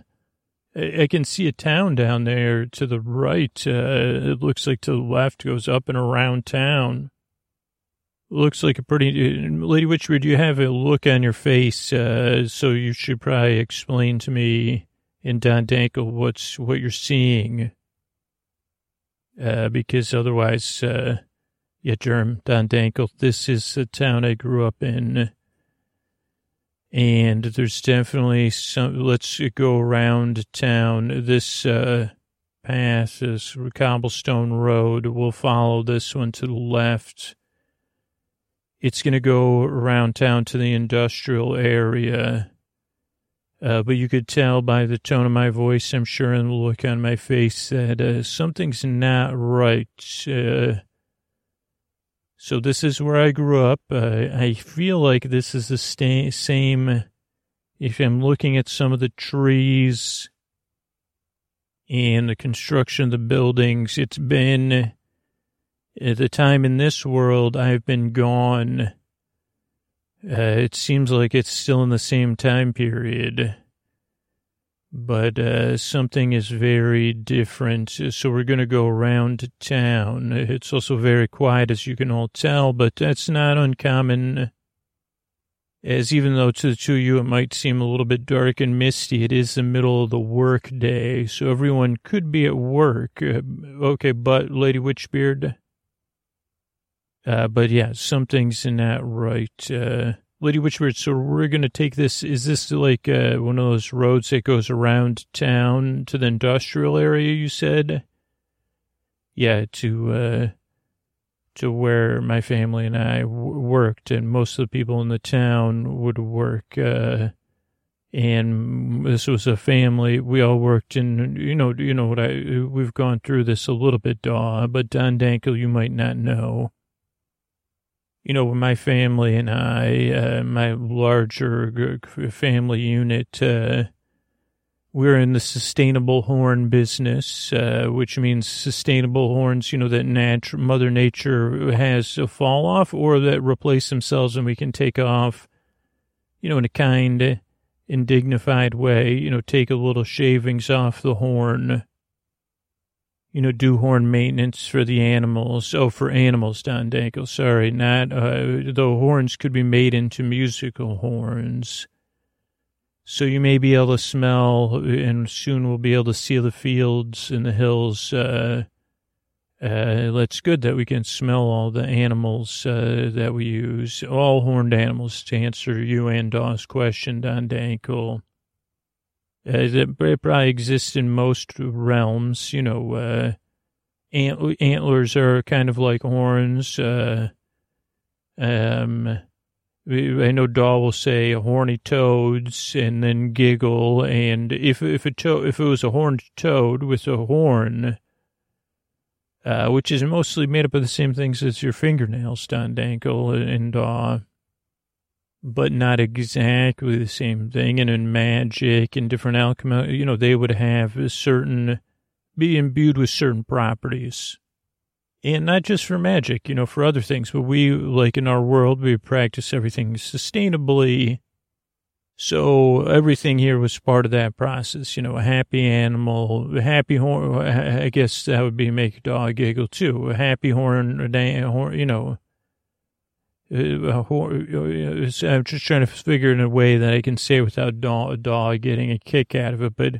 Speaker 1: I can see a town down there to the right. Uh, it looks like to the left goes up and around town. Looks like a pretty, Lady Witchbeard, you have a look on your face, uh, so you should probably explain to me in Don Danko what's, what you're seeing. Uh, because otherwise, uh, yeah, Germ, Don Dankel. This is the town I grew up in. And there's definitely some, let's go around town. This, uh, path, this cobblestone road, we'll follow this one to the left. It's going to go around town to the industrial area. Uh, but you could tell by the tone of my voice, I'm sure, and the look on my face that uh, something's not right. Uh, so this is where I grew up. Uh, I feel like this is the sta- same. If I'm looking at some of the trees and the construction of the buildings, it's been at the time in this world I've been gone. Uh, it seems like it's still in the same time period but uh, something is very different. So we're going to go around town. It's also very quiet, as you can all tell, but that's not uncommon. As even though to the two of you it might seem a little bit dark and misty, it is the middle of the work day, so everyone could be at work. Uh, okay, but Lady Witchbeard. Uh, but yeah, something's not right. Lady Witchbeard, so we're going to take this. Is this like uh, one of those roads that goes around town to the industrial area, you said? Yeah, to uh, to where my family and I w- worked, and most of the people in the town would work. Uh, and this was a family. We all worked in, you know, you know what I. We've gone through this a little bit, Daw, but Don Dankel, you might not know you know, my family and I, uh, my larger family unit, uh, we're in the sustainable horn business, uh, which means sustainable horns, you know, that nat- Mother Nature has to fall off or that replace themselves and we can take off, you know, in a kind and dignified way, you know, take a little shavings off the horn you know, do horn maintenance for the animals. Oh, for animals, Don Danko. Sorry, not, uh, the horns could be made into musical horns. So you may be able to smell, and soon we'll be able to see the fields and the hills. Uh, uh, it's good that we can smell all the animals uh, that we use, all horned animals, to answer you and Daw's question, Don Dankel. Uh, it probably exists in most realms. You know, uh, ant- antlers are kind of like horns. Uh, um, I know Daw will say horny toads and then giggle. And if if a to- if it was a horned toad with a horn, uh, which is mostly made up of the same things as your fingernails, Don Dankel and Daw but not exactly the same thing. And in magic and different alchemy, you know, they would have a certain, be imbued with certain properties. And not just for magic, you know, for other things, but we, like in our world, we practice everything sustainably. So everything here was part of that process, you know, a happy animal, a happy horn, I guess that would be make a dog giggle too, a happy horn, you know, I'm just trying to figure in a way that I can say without a dog getting a kick out of it, but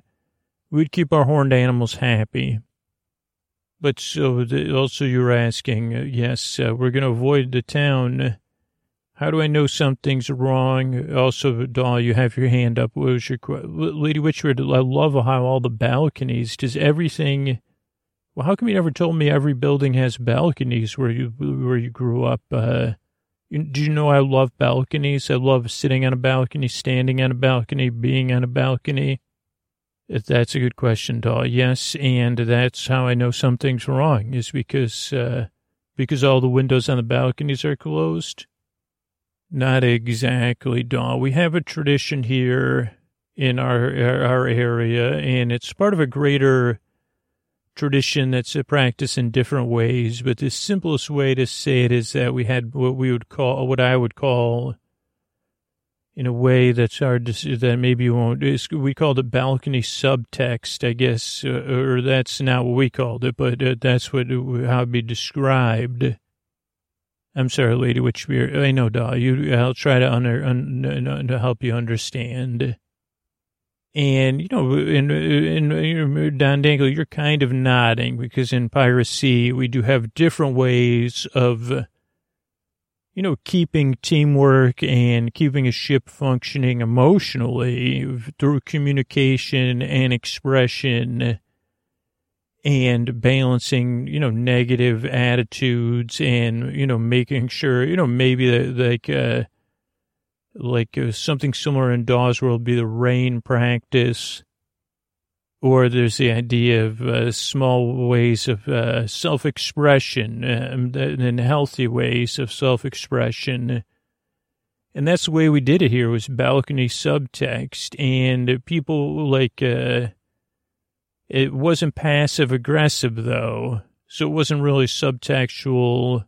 Speaker 1: we'd keep our horned animals happy. But so the, also you're asking, uh, yes, uh, we're going to avoid the town How do I know something's wrong? Also, Doll, you have your hand up. What was your question? Lady Witchbeard? I love how all the balconies. Does everything? Well, how come you never told me every building has balconies where you where you grew up? Uh, do you know I love balconies? I love sitting on a balcony, standing on a balcony, being on a balcony. That's a good question, Doll. Yes, and that's how I know something's wrong is because uh, because all the windows on the balconies are closed. Not exactly, Dawn. We have a tradition here in our our area, and it's part of a greater tradition that's a practice in different ways. But the simplest way to say it is that we had what we would call, what I would call, in a way that's hard to that maybe you won't. We called it balcony subtext, I guess, uh, or that's not what we called it, but uh, that's what how it'd be described I'm sorry, Lady Witchbeard. I know, Doll. You, I'll try to under, un, to help you understand. And, you know, in, in, Don Dankel, you're kind of nodding because in piracy, we do have different ways of, you know, keeping teamwork and keeping a ship functioning emotionally through communication and expression and balancing, you know, negative attitudes and, you know, making sure, you know, maybe like, uh, like uh, something similar in Daw's World be the rain practice, or there's the idea of uh, small ways of uh, self-expression um, and healthy ways of self-expression. And that's the way we did it here was balcony subtext and people like, uh, it wasn't passive aggressive though, so it wasn't really subtextual.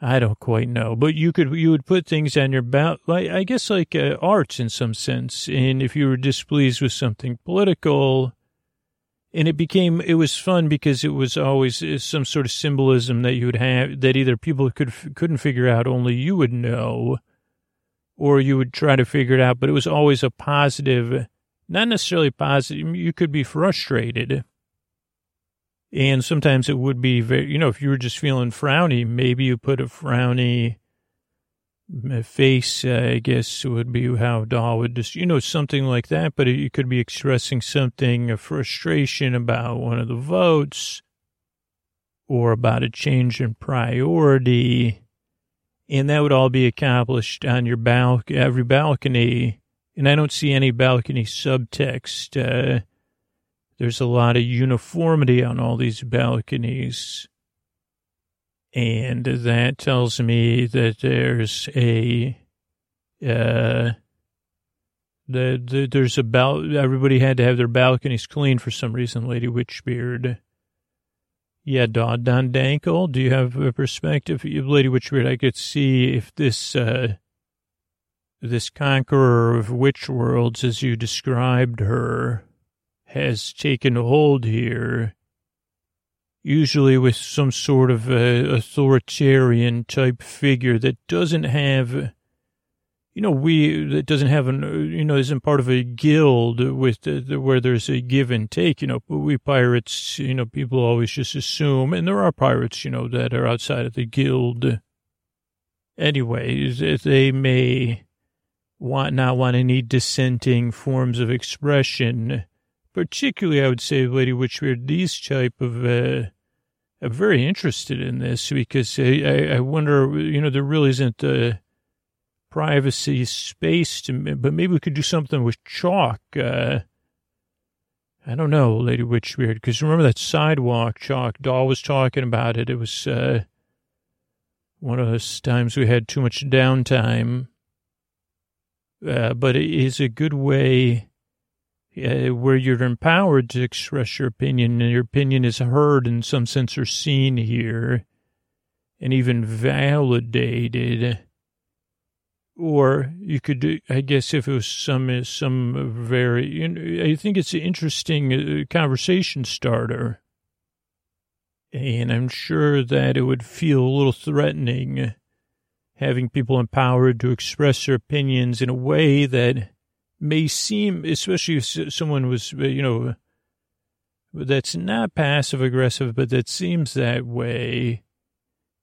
Speaker 1: I don't quite know, but you could you would put things on your belt, like I guess like uh, arts in some sense. And if you were displeased with something political, and it became it was fun because it was always uh, some sort of symbolism that you would have that either people could couldn't figure out, only you would know, or you would try to figure it out. But it was always a positive not necessarily positive. You could be frustrated. And sometimes it would be very, you know, if you were just feeling frowny, maybe you put a frowny face, uh, I guess would be how Dahl would just, you know, something like that. But you could be expressing something, a frustration about one of the votes or about a change in priority. And that would all be accomplished on your balcony, every balcony and I don't see any balcony subtext. Uh, there's a lot of uniformity on all these balconies. And that tells me that there's a, uh, the, the, there's a bal- everybody had to have their balconies clean for some reason, Lady Witchbeard. Yeah, Don, Don Dankel, do you have a perspective? Lady Witchbeard, I could see if this, uh, this conqueror of witch worlds, as you described her, has taken hold here, usually with some sort of authoritarian type figure that doesn't have, you know, we, that doesn't have an, you know, isn't part of a guild with, uh, where there's a give and take, you know, we pirates, you know, people always just assume, and there are pirates, you know, that are outside of the guild. Anyways, they may, want not want any dissenting forms of expression. Particularly, I would say, Lady Witchbeard, these type of, uh, I'm very interested in this because I, I wonder, you know, there really isn't the privacy space to, but maybe we could do something with chalk. Uh, I don't know, Lady Witchbeard, because remember that sidewalk chalk? Doll was talking about it. It was uh, one of those times we had too much downtime uh, but it is a good way uh, where you're empowered to express your opinion and your opinion is heard in some sense or seen here and even validated. Or you could do, I guess, if it was some, some very, you know, I think it's an interesting uh, conversation starter. And I'm sure that it would feel a little threatening having people empowered to express their opinions in a way that may seem, especially if someone was, you know, that's not passive aggressive, but that seems that way,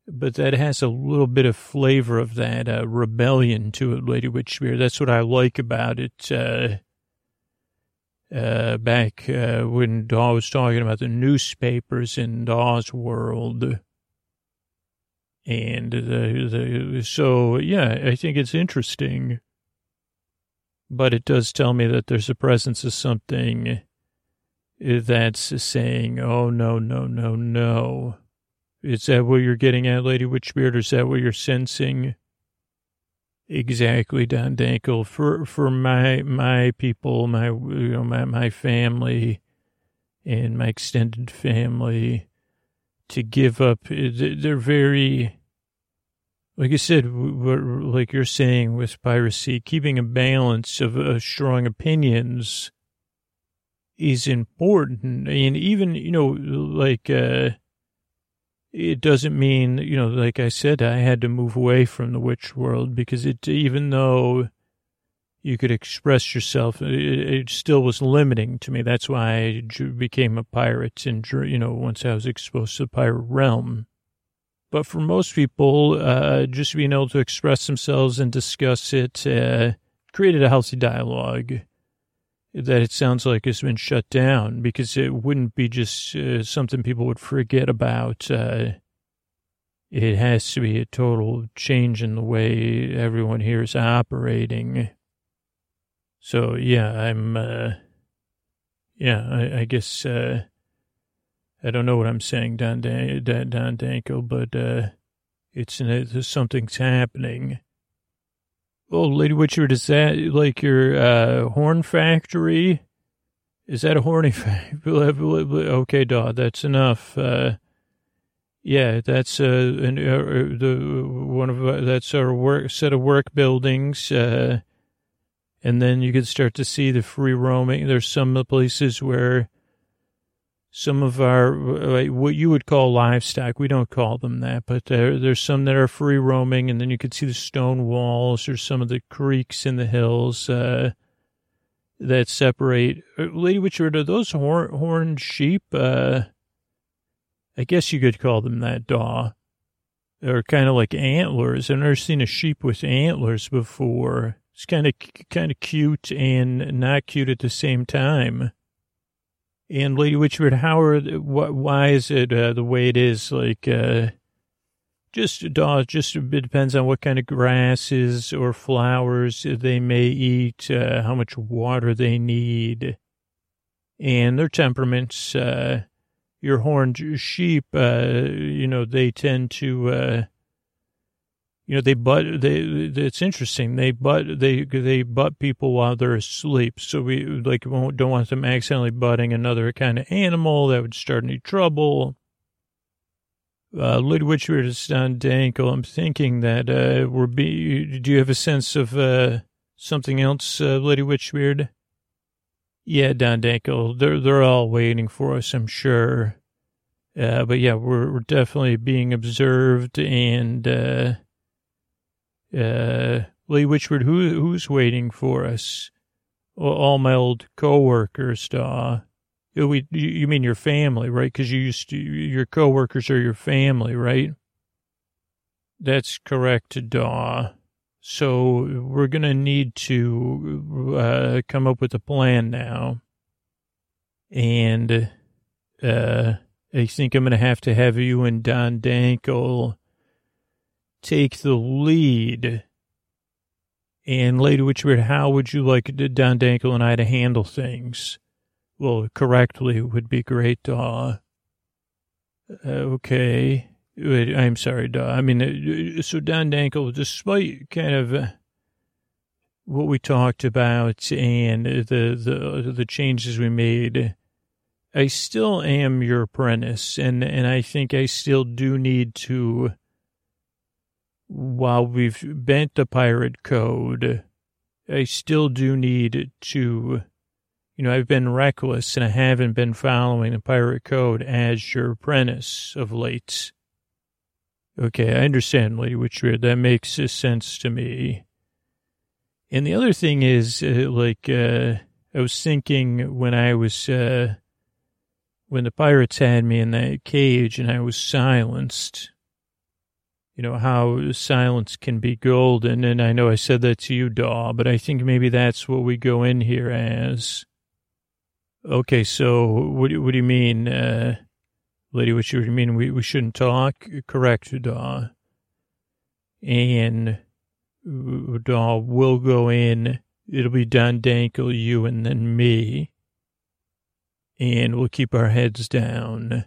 Speaker 1: but that has a little bit of flavor of that uh, rebellion to it, Lady Witchbeard. That's what I like about it. Uh, uh, back uh, when Daw was talking about the newspapers in Daw's world. And the, the, so, yeah, I think it's interesting. But it does tell me that there's a presence of something that's saying, oh, no, no, no, no. Is that what you're getting at, Lady Witchbeard, is that what you're sensing? Exactly, Don Dankel. For for my my people, my you know my my family, and my extended family, to give up. Eh, they're very, like I said, like you're saying with piracy, keeping a balance of uh, strong opinions is important, and even you know like. uh it doesn't mean, you know, like I said, I had to move away from the witch world because it, even though you could express yourself, it, it still was limiting to me. That's why I became a pirate and, you know, once I was exposed to the pirate realm. But for most people, uh, just being able to express themselves and discuss it, uh, created a healthy dialogue that it sounds like has been shut down because it wouldn't be just uh, something people would forget about. Uh, it has to be a total change in the way everyone here is operating. So yeah, I'm, uh, yeah, I, I guess, uh, I don't know what I'm saying, Don, Dan- Don Danko, but, uh, it's, it's something's happening. Oh, Lady Witcher, is that like your uh, horn factory? Is that a horny <laughs> factory? okay, dog, that's enough. Uh, yeah, that's uh, an, uh, the one of uh, that's our work set of work buildings, uh, and then you can start to see the free roaming. There's some places where some of our what you would call livestock. We don't call them that, but there, there's some that are free roaming, and then you can see the stone walls or some of the creeks in the hills uh, that separate. Uh, Lady Witcher, are those horn, horned sheep? Uh, I guess you could call them that, Daw. They're kind of like antlers. I've never seen a sheep with antlers before. It's kind of kind of cute and not cute at the same time. And Lady Witchbeard, how are, why is it uh, the way it is? Like, uh, just, dog, just it depends on what kind of grasses or flowers they may eat, uh, how much water they need, and their temperaments. Uh, your horned sheep, uh, you know, they tend to, uh, you know, they butt, they, it's interesting. They butt, they, they butt people while they're asleep. So we, like, don't want them accidentally butting another kind of animal that would start any trouble. Uh, is on. I'm thinking that, uh, we're be, do you have a sense of, uh, something else, uh, Lady Witchbeard? Yeah, Don Dankel. They're, they're all waiting for us, I'm sure. Uh, but yeah, we're, we're definitely being observed and, uh, uh, Lee Witchford, who, who's waiting for us? All my old coworkers, Daw. We, you mean your family, right? Because you used to, your coworkers are your family, right? That's correct, Daw. So we're going to need to uh, come up with a plan now. And uh, I think I'm going to have to have you and Don Dankel take the lead. And Lady Witchbeard, how would you like Don Dankel and I to handle things? Well, correctly would be great, Daw. Uh, okay. I'm sorry, Daw. I mean, uh, so Don Dankel, despite kind of uh, what we talked about and the, the, the changes we made, I still am your apprentice, and, and I think I still do need to while we've bent the pirate code, I still do need to, you know, I've been reckless and I haven't been following the pirate code as your apprentice of late. Okay, I understand, Lady Witchbeard. That makes sense to me. And the other thing is, uh, like, uh, I was thinking when I was, uh, when the pirates had me in that cage and I was silenced, you know, how silence can be golden. And I know I said that to you, Daw, but I think maybe that's what we go in here as. Okay, so what, what do you mean, uh, lady? What do you mean we, we shouldn't talk? Correct, Daw. And Daw will go in. It'll be Don Dankel, you, and then me. And we'll keep our heads down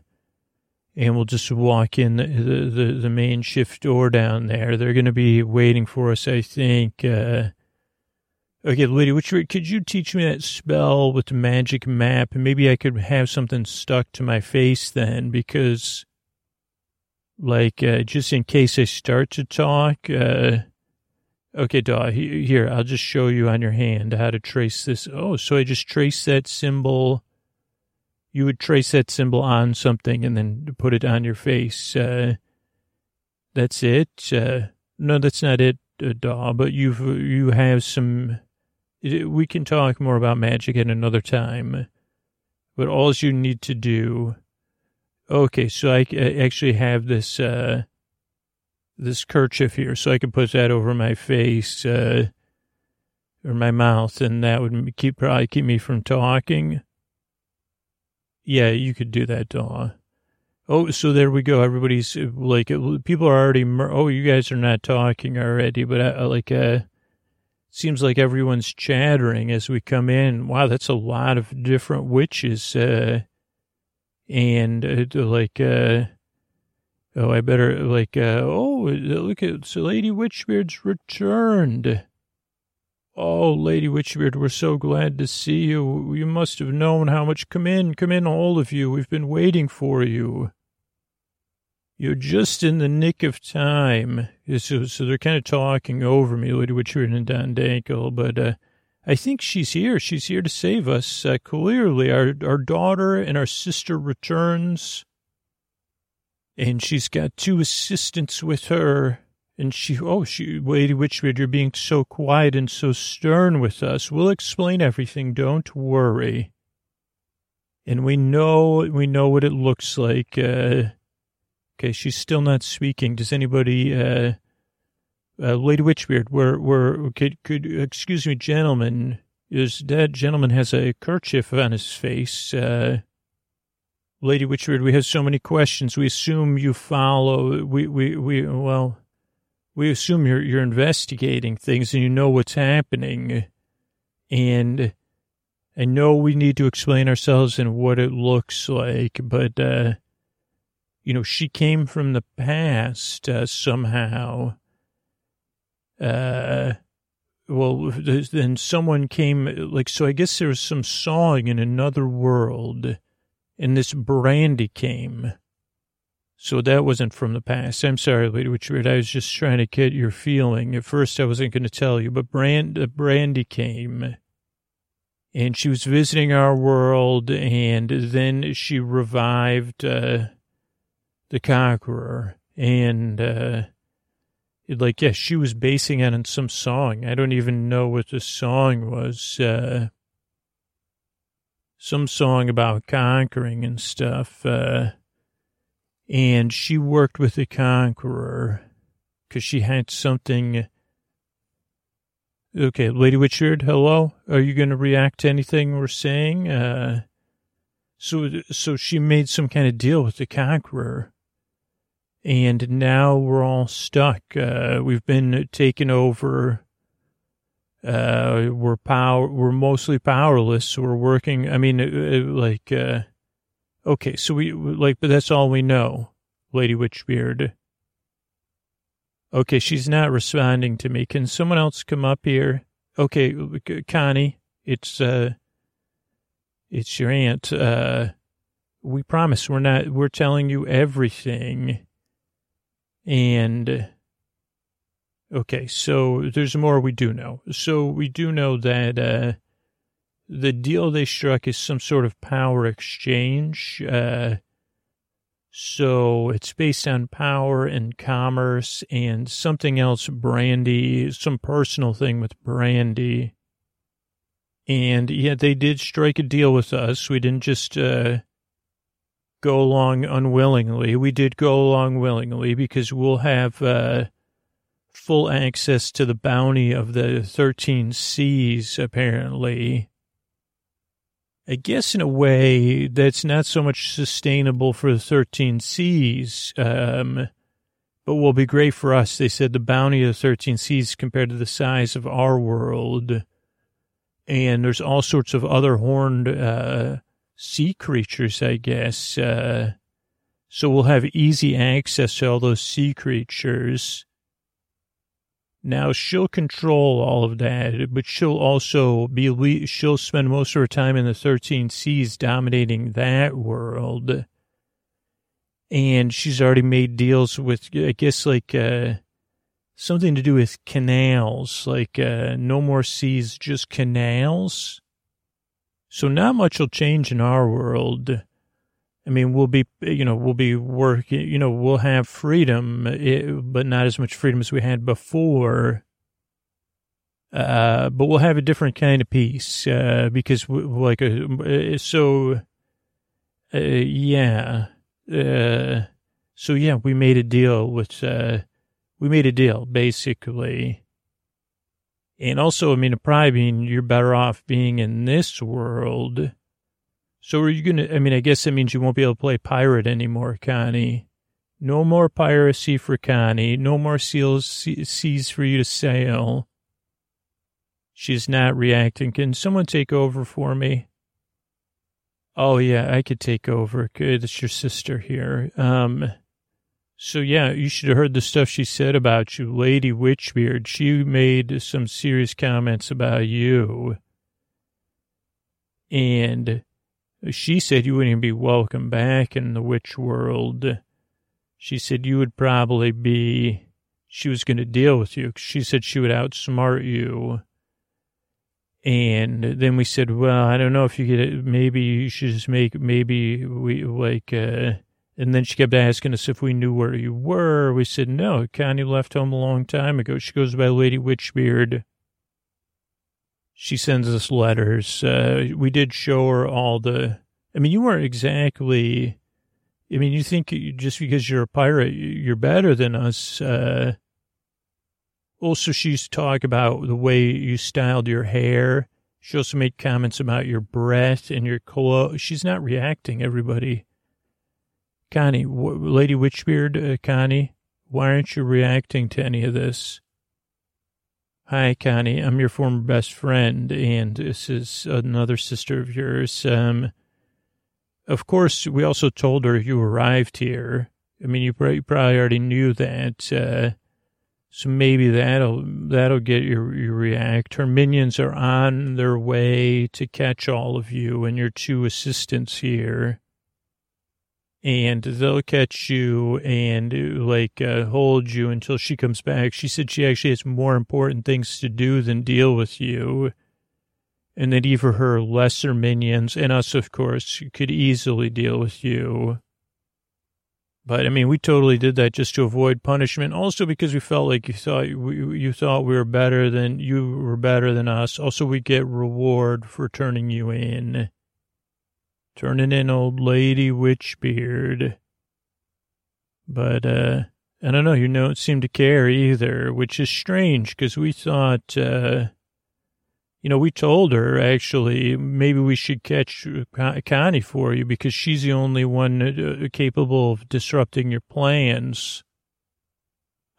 Speaker 1: and we'll just walk in the, the, the main shift door down there. They're going to be waiting for us, I think. Uh, okay, lady, which could you teach me that spell with the magic map? Maybe I could have something stuck to my face then, because, like, uh, just in case I start to talk. Uh, okay, Daw, here, I'll just show you on your hand how to trace this. Oh, so I just trace that symbol you would trace that symbol on something and then put it on your face. Uh, that's it. Uh, no, that's not it, uh, Daw, but you've, you have some, we can talk more about magic at another time, but all you need to do, okay, so I, actually have this, uh, this kerchief here, so I can put that over my face, uh, or my mouth, and that would keep, probably keep me from talking. Yeah, you could do that, Daw. Oh, so there we go. Everybody's uh, like, uh, people are already, mer- oh, you guys are not talking already, but uh, like, uh, seems like everyone's chattering as we come in. Wow, that's a lot of different witches. Uh, and uh, like, uh, oh, I better like, uh, oh, look at, so Lady Witchbeard's returned. Oh, Lady Witchbeard, we're so glad to see you. You must have known how much. Come in, come in, all of you. We've been waiting for you. You're just in the nick of time. So, so they're kind of talking over me, Lady Witchbeard and Don Dankel, but uh, I think she's here. She's here to save us. Uh, clearly, our our daughter and our sister returns, and she's got two assistants with her. And she, oh, she, Lady Witchbeard, you're being so quiet and so stern with us. We'll explain everything. Don't worry. And we know, we know what it looks like. Uh, okay, she's still not speaking. Does anybody, uh, uh, Lady Witchbeard, we're, we're, could, could, excuse me, gentlemen, is that gentleman has a kerchief on his face. Uh, Lady Witchbeard, we have so many questions. We assume you follow, we, we, we, well, we assume you're you're investigating things and you know what's happening, and I know we need to explain ourselves and what it looks like, but uh, you know, she came from the past uh, somehow. Uh, well, then someone came, like, so I guess there was some sawing in another world, and this brandy came. So that wasn't from the past. I'm sorry, Lady Witchbeard. I was just trying to get your feeling. At first, I wasn't going to tell you, but Brand, uh, Brandy came and she was visiting our world, and then she revived uh, the Conqueror. And, uh, like, yeah, she was basing it on some song. I don't even know what the song was. Uh, some song about conquering and stuff. Uh, and she worked with the conqueror because she had something. Okay, Lady Witchbeard, hello. Are you going to react to anything we're saying? Uh, so, so she made some kind of deal with the conqueror, and now we're all stuck. Uh, we've been taken over. Uh, we're power. We're mostly powerless. we're working. I mean, uh, like. Okay, so we, like, but that's all we know, Lady Witchbeard. Okay, she's not responding to me. Can someone else come up here? Okay, Connie, it's, uh, it's your aunt. Uh, we promise we're not, we're telling you everything. And, okay, so there's more we do know. So we do know that, uh, the deal they struck is some sort of power exchange. Uh, so it's based on power and commerce and something else, Brandy, some personal thing with Brandy. And yeah, they did strike a deal with us. We didn't just uh, go along unwillingly. We did go along willingly because we'll have uh, full access to the bounty of the 13 Seas, apparently. I guess in a way that's not so much sustainable for the 13 Seas, um, but will be great for us. They said the bounty of the 13 Seas compared to the size of our world. And there's all sorts of other horned uh, sea creatures, I guess. Uh, so we'll have easy access to all those sea creatures. Now she'll control all of that, but she'll also be, she'll spend most of her time in the 13 seas dominating that world. And she's already made deals with, I guess, like, uh, something to do with canals, like, uh, no more seas, just canals. So not much will change in our world. I mean, we'll be, you know, we'll be working, you know, we'll have freedom, eh, but not as much freedom as we had before. Uh, but we'll have a different kind of peace, uh, because we, like, uh, so, uh, yeah, uh, so yeah, we made a deal with, uh, we made a deal basically. And also, I mean, probably mean you're better off being in this world. So are you going to, I mean, I guess that means you won't be able to play pirate anymore, Connie. No more piracy for Connie. No more seals, seas for you to sail. She's not reacting. Can someone take over for me? Oh, yeah, I could take over. Good. It's your sister here. Um, so yeah, you should have heard the stuff she said about you, Lady Witchbeard. She made some serious comments about you. And she said you wouldn't be welcome back in the witch world. She said you would probably be, she was going to deal with you. She said she would outsmart you. And then we said, well, I don't know if you get it. maybe you should just make, maybe we like, uh, and then she kept asking us if we knew where you were. We said, no, Connie left home a long time ago. She goes by Lady Witchbeard. She sends us letters. Uh, we did show her all the, I mean, you weren't exactly, I mean, you think just because you're a pirate, you're better than us. Uh, also, she used to talk about the way you styled your hair. She also made comments about your breath and your clothes. She's not reacting, everybody. Connie, w- Lady Witchbeard, uh, Connie, why aren't you reacting to any of this? Hi, Connie. I'm your former best friend, and this is another sister of yours. Um, of course, we also told her you arrived here. I mean, you probably, already knew that. Uh, so maybe that'll that'll get you, you react. Her minions are on their way to catch all of you and your two assistants here and they'll catch you and like uh, hold you until she comes back. She said she actually has more important things to do than deal with you. And that even her lesser minions and us, of course, could easily deal with you. But I mean, we totally did that just to avoid punishment. Also, because we felt like you thought we, you thought we were better than you were better than us. Also, we get reward for turning you in turning in old lady Witchbeard. But, uh, I don't know, you don't seem to care either, which is strange because we thought, uh, you know, we told her actually maybe we should catch Connie for you because she's the only one uh, capable of disrupting your plans.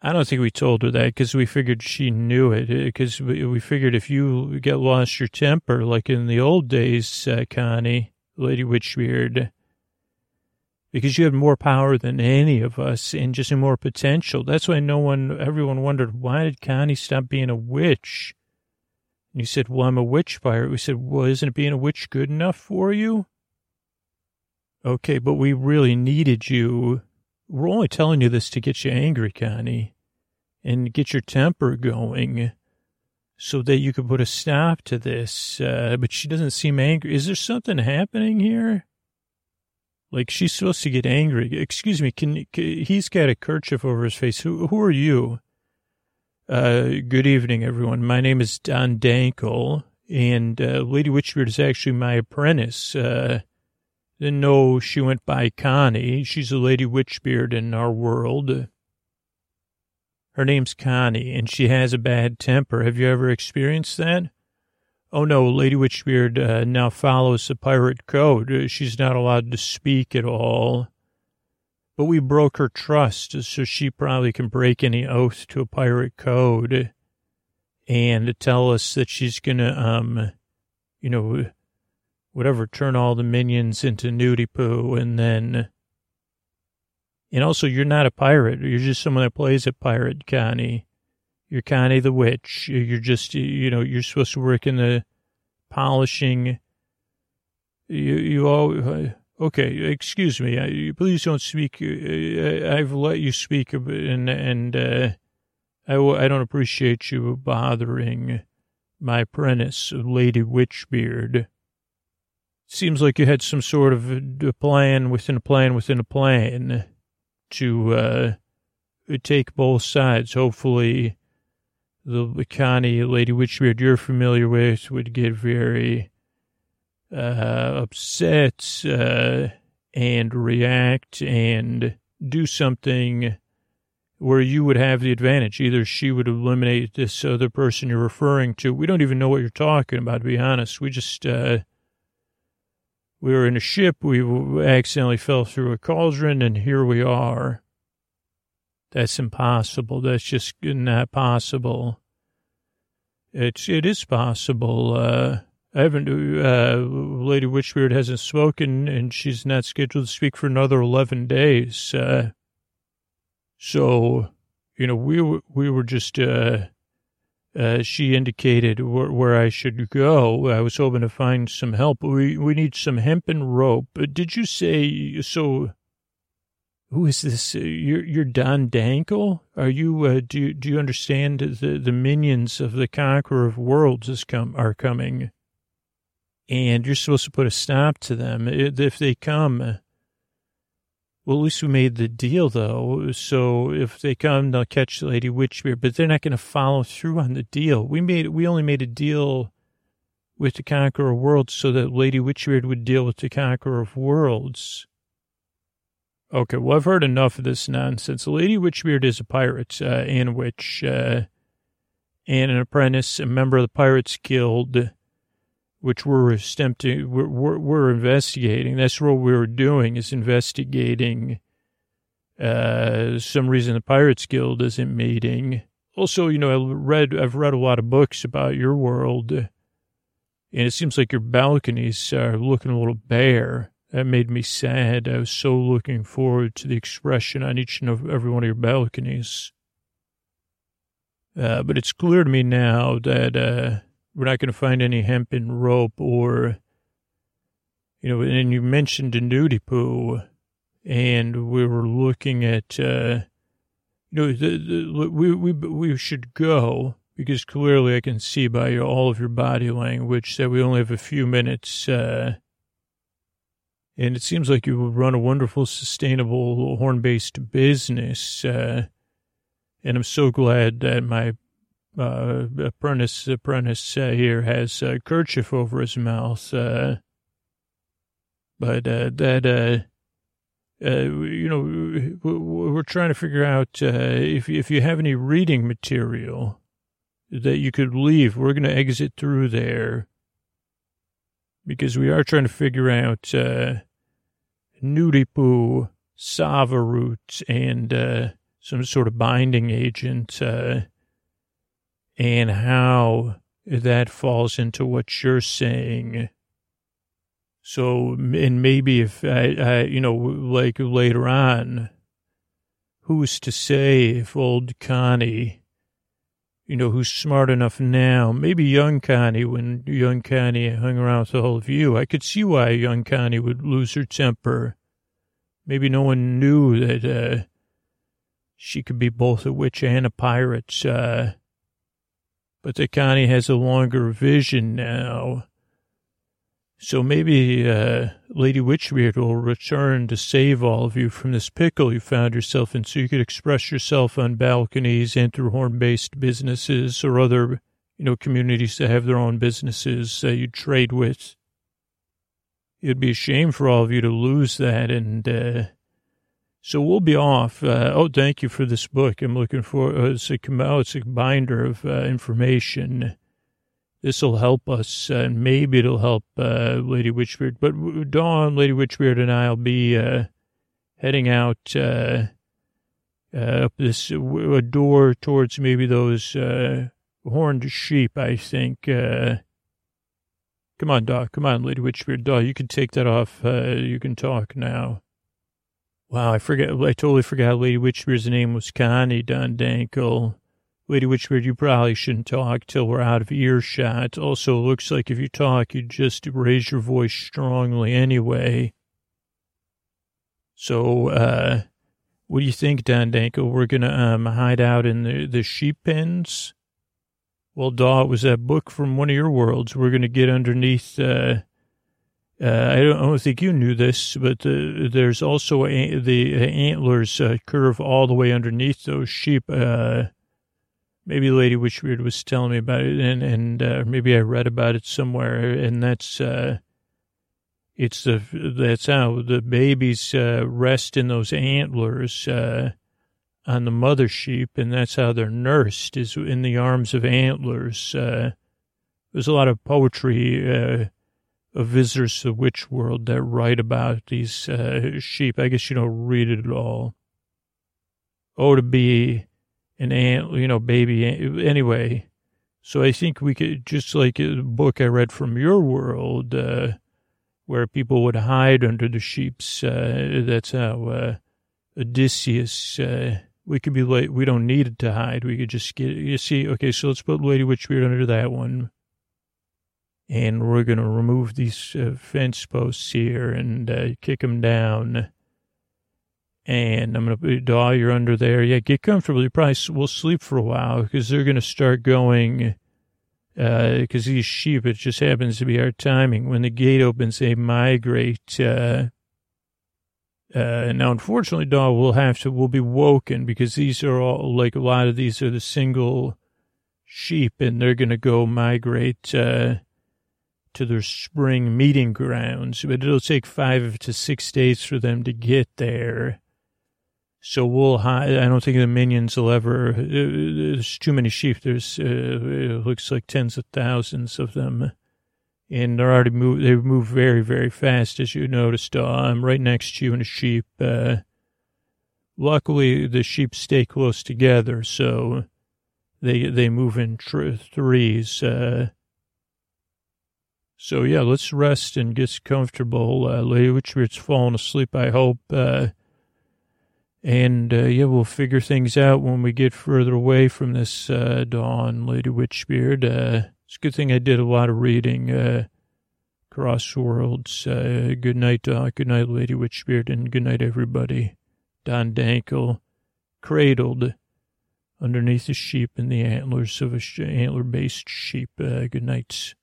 Speaker 1: I don't think we told her that because we figured she knew it. Because we figured if you get lost your temper, like in the old days, uh, Connie, Lady Witchbeard, because you have more power than any of us and just more potential. That's why no one, everyone wondered, why did Connie stop being a witch? And you said, well, I'm a witch pirate. We said, well, isn't being a witch good enough for you? Okay, but we really needed you. We're only telling you this to get you angry, Connie, and get your temper going so that you could put a stop to this. Uh, but she doesn't seem angry. Is there something happening here? Like she's supposed to get angry. Excuse me. Can, can he's got a kerchief over his face? Who who are you? Uh, good evening, everyone. My name is Don Dankel, and uh, Lady Witchbeard is actually my apprentice. Uh, she went by Connie. She's a lady witchbeard in our world. Her name's Connie, and she has a bad temper. Have you ever experienced that? Oh no, Lady Witchbeard uh, now follows the pirate code. Uh, she's not allowed to speak at all. But we broke her trust, so she probably can break any oath to a pirate code and tell us that she's gonna, um, you know, whatever, turn all the minions into nudie poo and then and also, you're not a pirate. You're just someone that plays a pirate, Connie. You're Connie the witch. You're just, you know, you're supposed to work in the polishing. You, you all, uh, okay, excuse me. Please don't speak. Uh, I've let you speak, and, and, uh, I, I don't appreciate you bothering my apprentice, Lady Witchbeard. Seems like you had some sort of plan within a plan within a plan to uh, take both sides. Hopefully, the Connie Lady Witchbeard you're familiar with would get very uh, upset uh, and react and do something where you would have the advantage. Either she would eliminate this other person you're referring to. We don't even know what you're talking about, to be honest. We just, uh, we were in a ship. We accidentally fell through a cauldron, and here we are. That's impossible. That's just not possible. It's it is possible. Uh, I haven't. Uh, Lady Witchbeard hasn't spoken, and she's not scheduled to speak for another eleven days. Uh, so, you know, we we were just. Uh, uh, she indicated where, where, I should go. I was hoping to find some help. We we need some hempen rope. Did you say so? Who is this? Uh, you're you're Don Dankel. Are you? Uh, do you, do you understand the the minions of the Conqueror of Worlds is come are coming, and you're supposed to put a stop to them if they come. Well, at least we made the deal, though. So if they come, they'll catch Lady Witchbeard, but they're not going to follow through on the deal. We made, we only made a deal with the Conqueror of Worlds so that Lady Witchbeard would deal with the Conqueror of Worlds. Okay, well, I've heard enough of this nonsense. Lady Witchbeard is a pirate, uh, and witch, uh, and an apprentice, a member of the Pirates Guild which we're attempting, we're, we're, we're, investigating. That's what we were doing is investigating. Uh, some reason the Pirates Guild isn't meeting. Also, you know, I read, I've read a lot of books about your world, and it seems like your balconies are looking a little bare. That made me sad. I was so looking forward to the expression on each and every one of your balconies. Uh, but it's clear to me now that, uh, we're not going to find any hempen rope or, you know, and you mentioned a nudie poo, and we were looking at, uh, you know, the, the, we, we, we should go because clearly I can see by all of your body language that we only have a few minutes, uh, and it seems like you run a wonderful, sustainable, horn-based business. Uh, and I'm so glad that my uh, apprentice apprentice uh, here has a kerchief over his mouth. Uh, but uh, that uh, uh, you know, we're trying to figure out if if you have any reading material that you could leave. We're going to exit through there because we are trying to figure out uh, Nudipu, Savaroot, and some sort of binding agent and how that falls into what you're saying. So, and maybe if I, I, you know, like later on, who's to say if old Connie, you know, who's smart enough now, maybe young Connie, when young Connie hung around with all of you, I could see why young Connie would lose her temper. Maybe no one knew that, uh, she could be both a witch and a pirate, uh, but the Connie has a longer vision now. So maybe uh, Lady Witchbeard will return to save all of you from this pickle you found yourself in so you could express yourself on balconies and through horn-based businesses or other, you know, communities that have their own businesses that you trade with. it'd be a shame for all of you to lose that. And uh, so we'll be off. Uh, oh, thank you for this book. I'm looking for uh, it's a it's a binder of uh, information. This will help us, and maybe it'll help uh, Lady Witchbeard. But Dawn, Lady Witchbeard, and I'll be uh, heading out uh, up this a door towards maybe those horned sheep. I think. Come on, Doc. Come on, Lady Witchbeard. Doc, you can take that off. You can talk now. Wow, I forget. I totally forgot Lady Witchbeard's name was Connie Don Dankel. Lady Witchbeard, you probably shouldn't talk till we're out of earshot. Also, looks like if you talk, you just raise your voice strongly anyway. So, uh, what do you think, Don Danko? We're gonna um, hide out in the, the sheep pens? Well, Daw, it was that book from one of your worlds. We're gonna get underneath. Uh, uh, I, don't, I don't think you knew this, but uh, there's also a, the antlers uh, curve all the way underneath those sheep. Uh, maybe Lady Witchbeard was telling me about it, and and uh, maybe I read about it somewhere, and that's uh, it's the that's how the babies rest in those antlers on the mother sheep, and that's how they're nursed is in the arms of antlers. There's a lot of poetry visitors to the witch world that write about these sheep. I guess you don't read it at all. Oh, to be an ant, you know, baby. Anyway, so I think we could just like a book I read from your world, uh, where people would hide under the sheep's. Uh, that's how uh, Odysseus. Uh, we could be like we don't need it to hide. We could just get. You see, okay. So let's put Lady Witchbeard under that one, and we're gonna remove these uh, fence posts here and uh, kick them down and I'm going to put Daw, you're under there. Yeah, get comfortable. You probably will sleep for a while because they're going to start going. Because uh, these sheep, it just happens to be our timing. When the gate opens, they migrate. Uh, uh, now, unfortunately, Daw will have to, will be woken because these are all, like a lot of these are the single sheep and they're going to go migrate uh, to their spring meeting grounds. But it'll take five to six days for them to get there. So we'll hide. I don't think the minions will ever. Uh, there's too many sheep. There's uh, it looks like tens of thousands of them, and they're already move. They move very very fast, as you noticed. Uh, I'm right next to you in a sheep. Uh, luckily, the sheep stay close together, so they they move in tr- threes. Uh, so yeah, let's rest and get comfortable. Uh, Lady Witchbeard's falling asleep. I hope. Uh, and uh, yeah, we'll figure things out when we get further away from this uh, dawn, Lady Witchbeard. Uh, it's a good thing I did a lot of reading. Uh, Crossworlds. Uh, good night, Doc. Good night, Lady Witchbeard, and good night, everybody. Don Dankel, cradled underneath the sheep and the antlers of a sh- antler-based sheep. Uh, good night.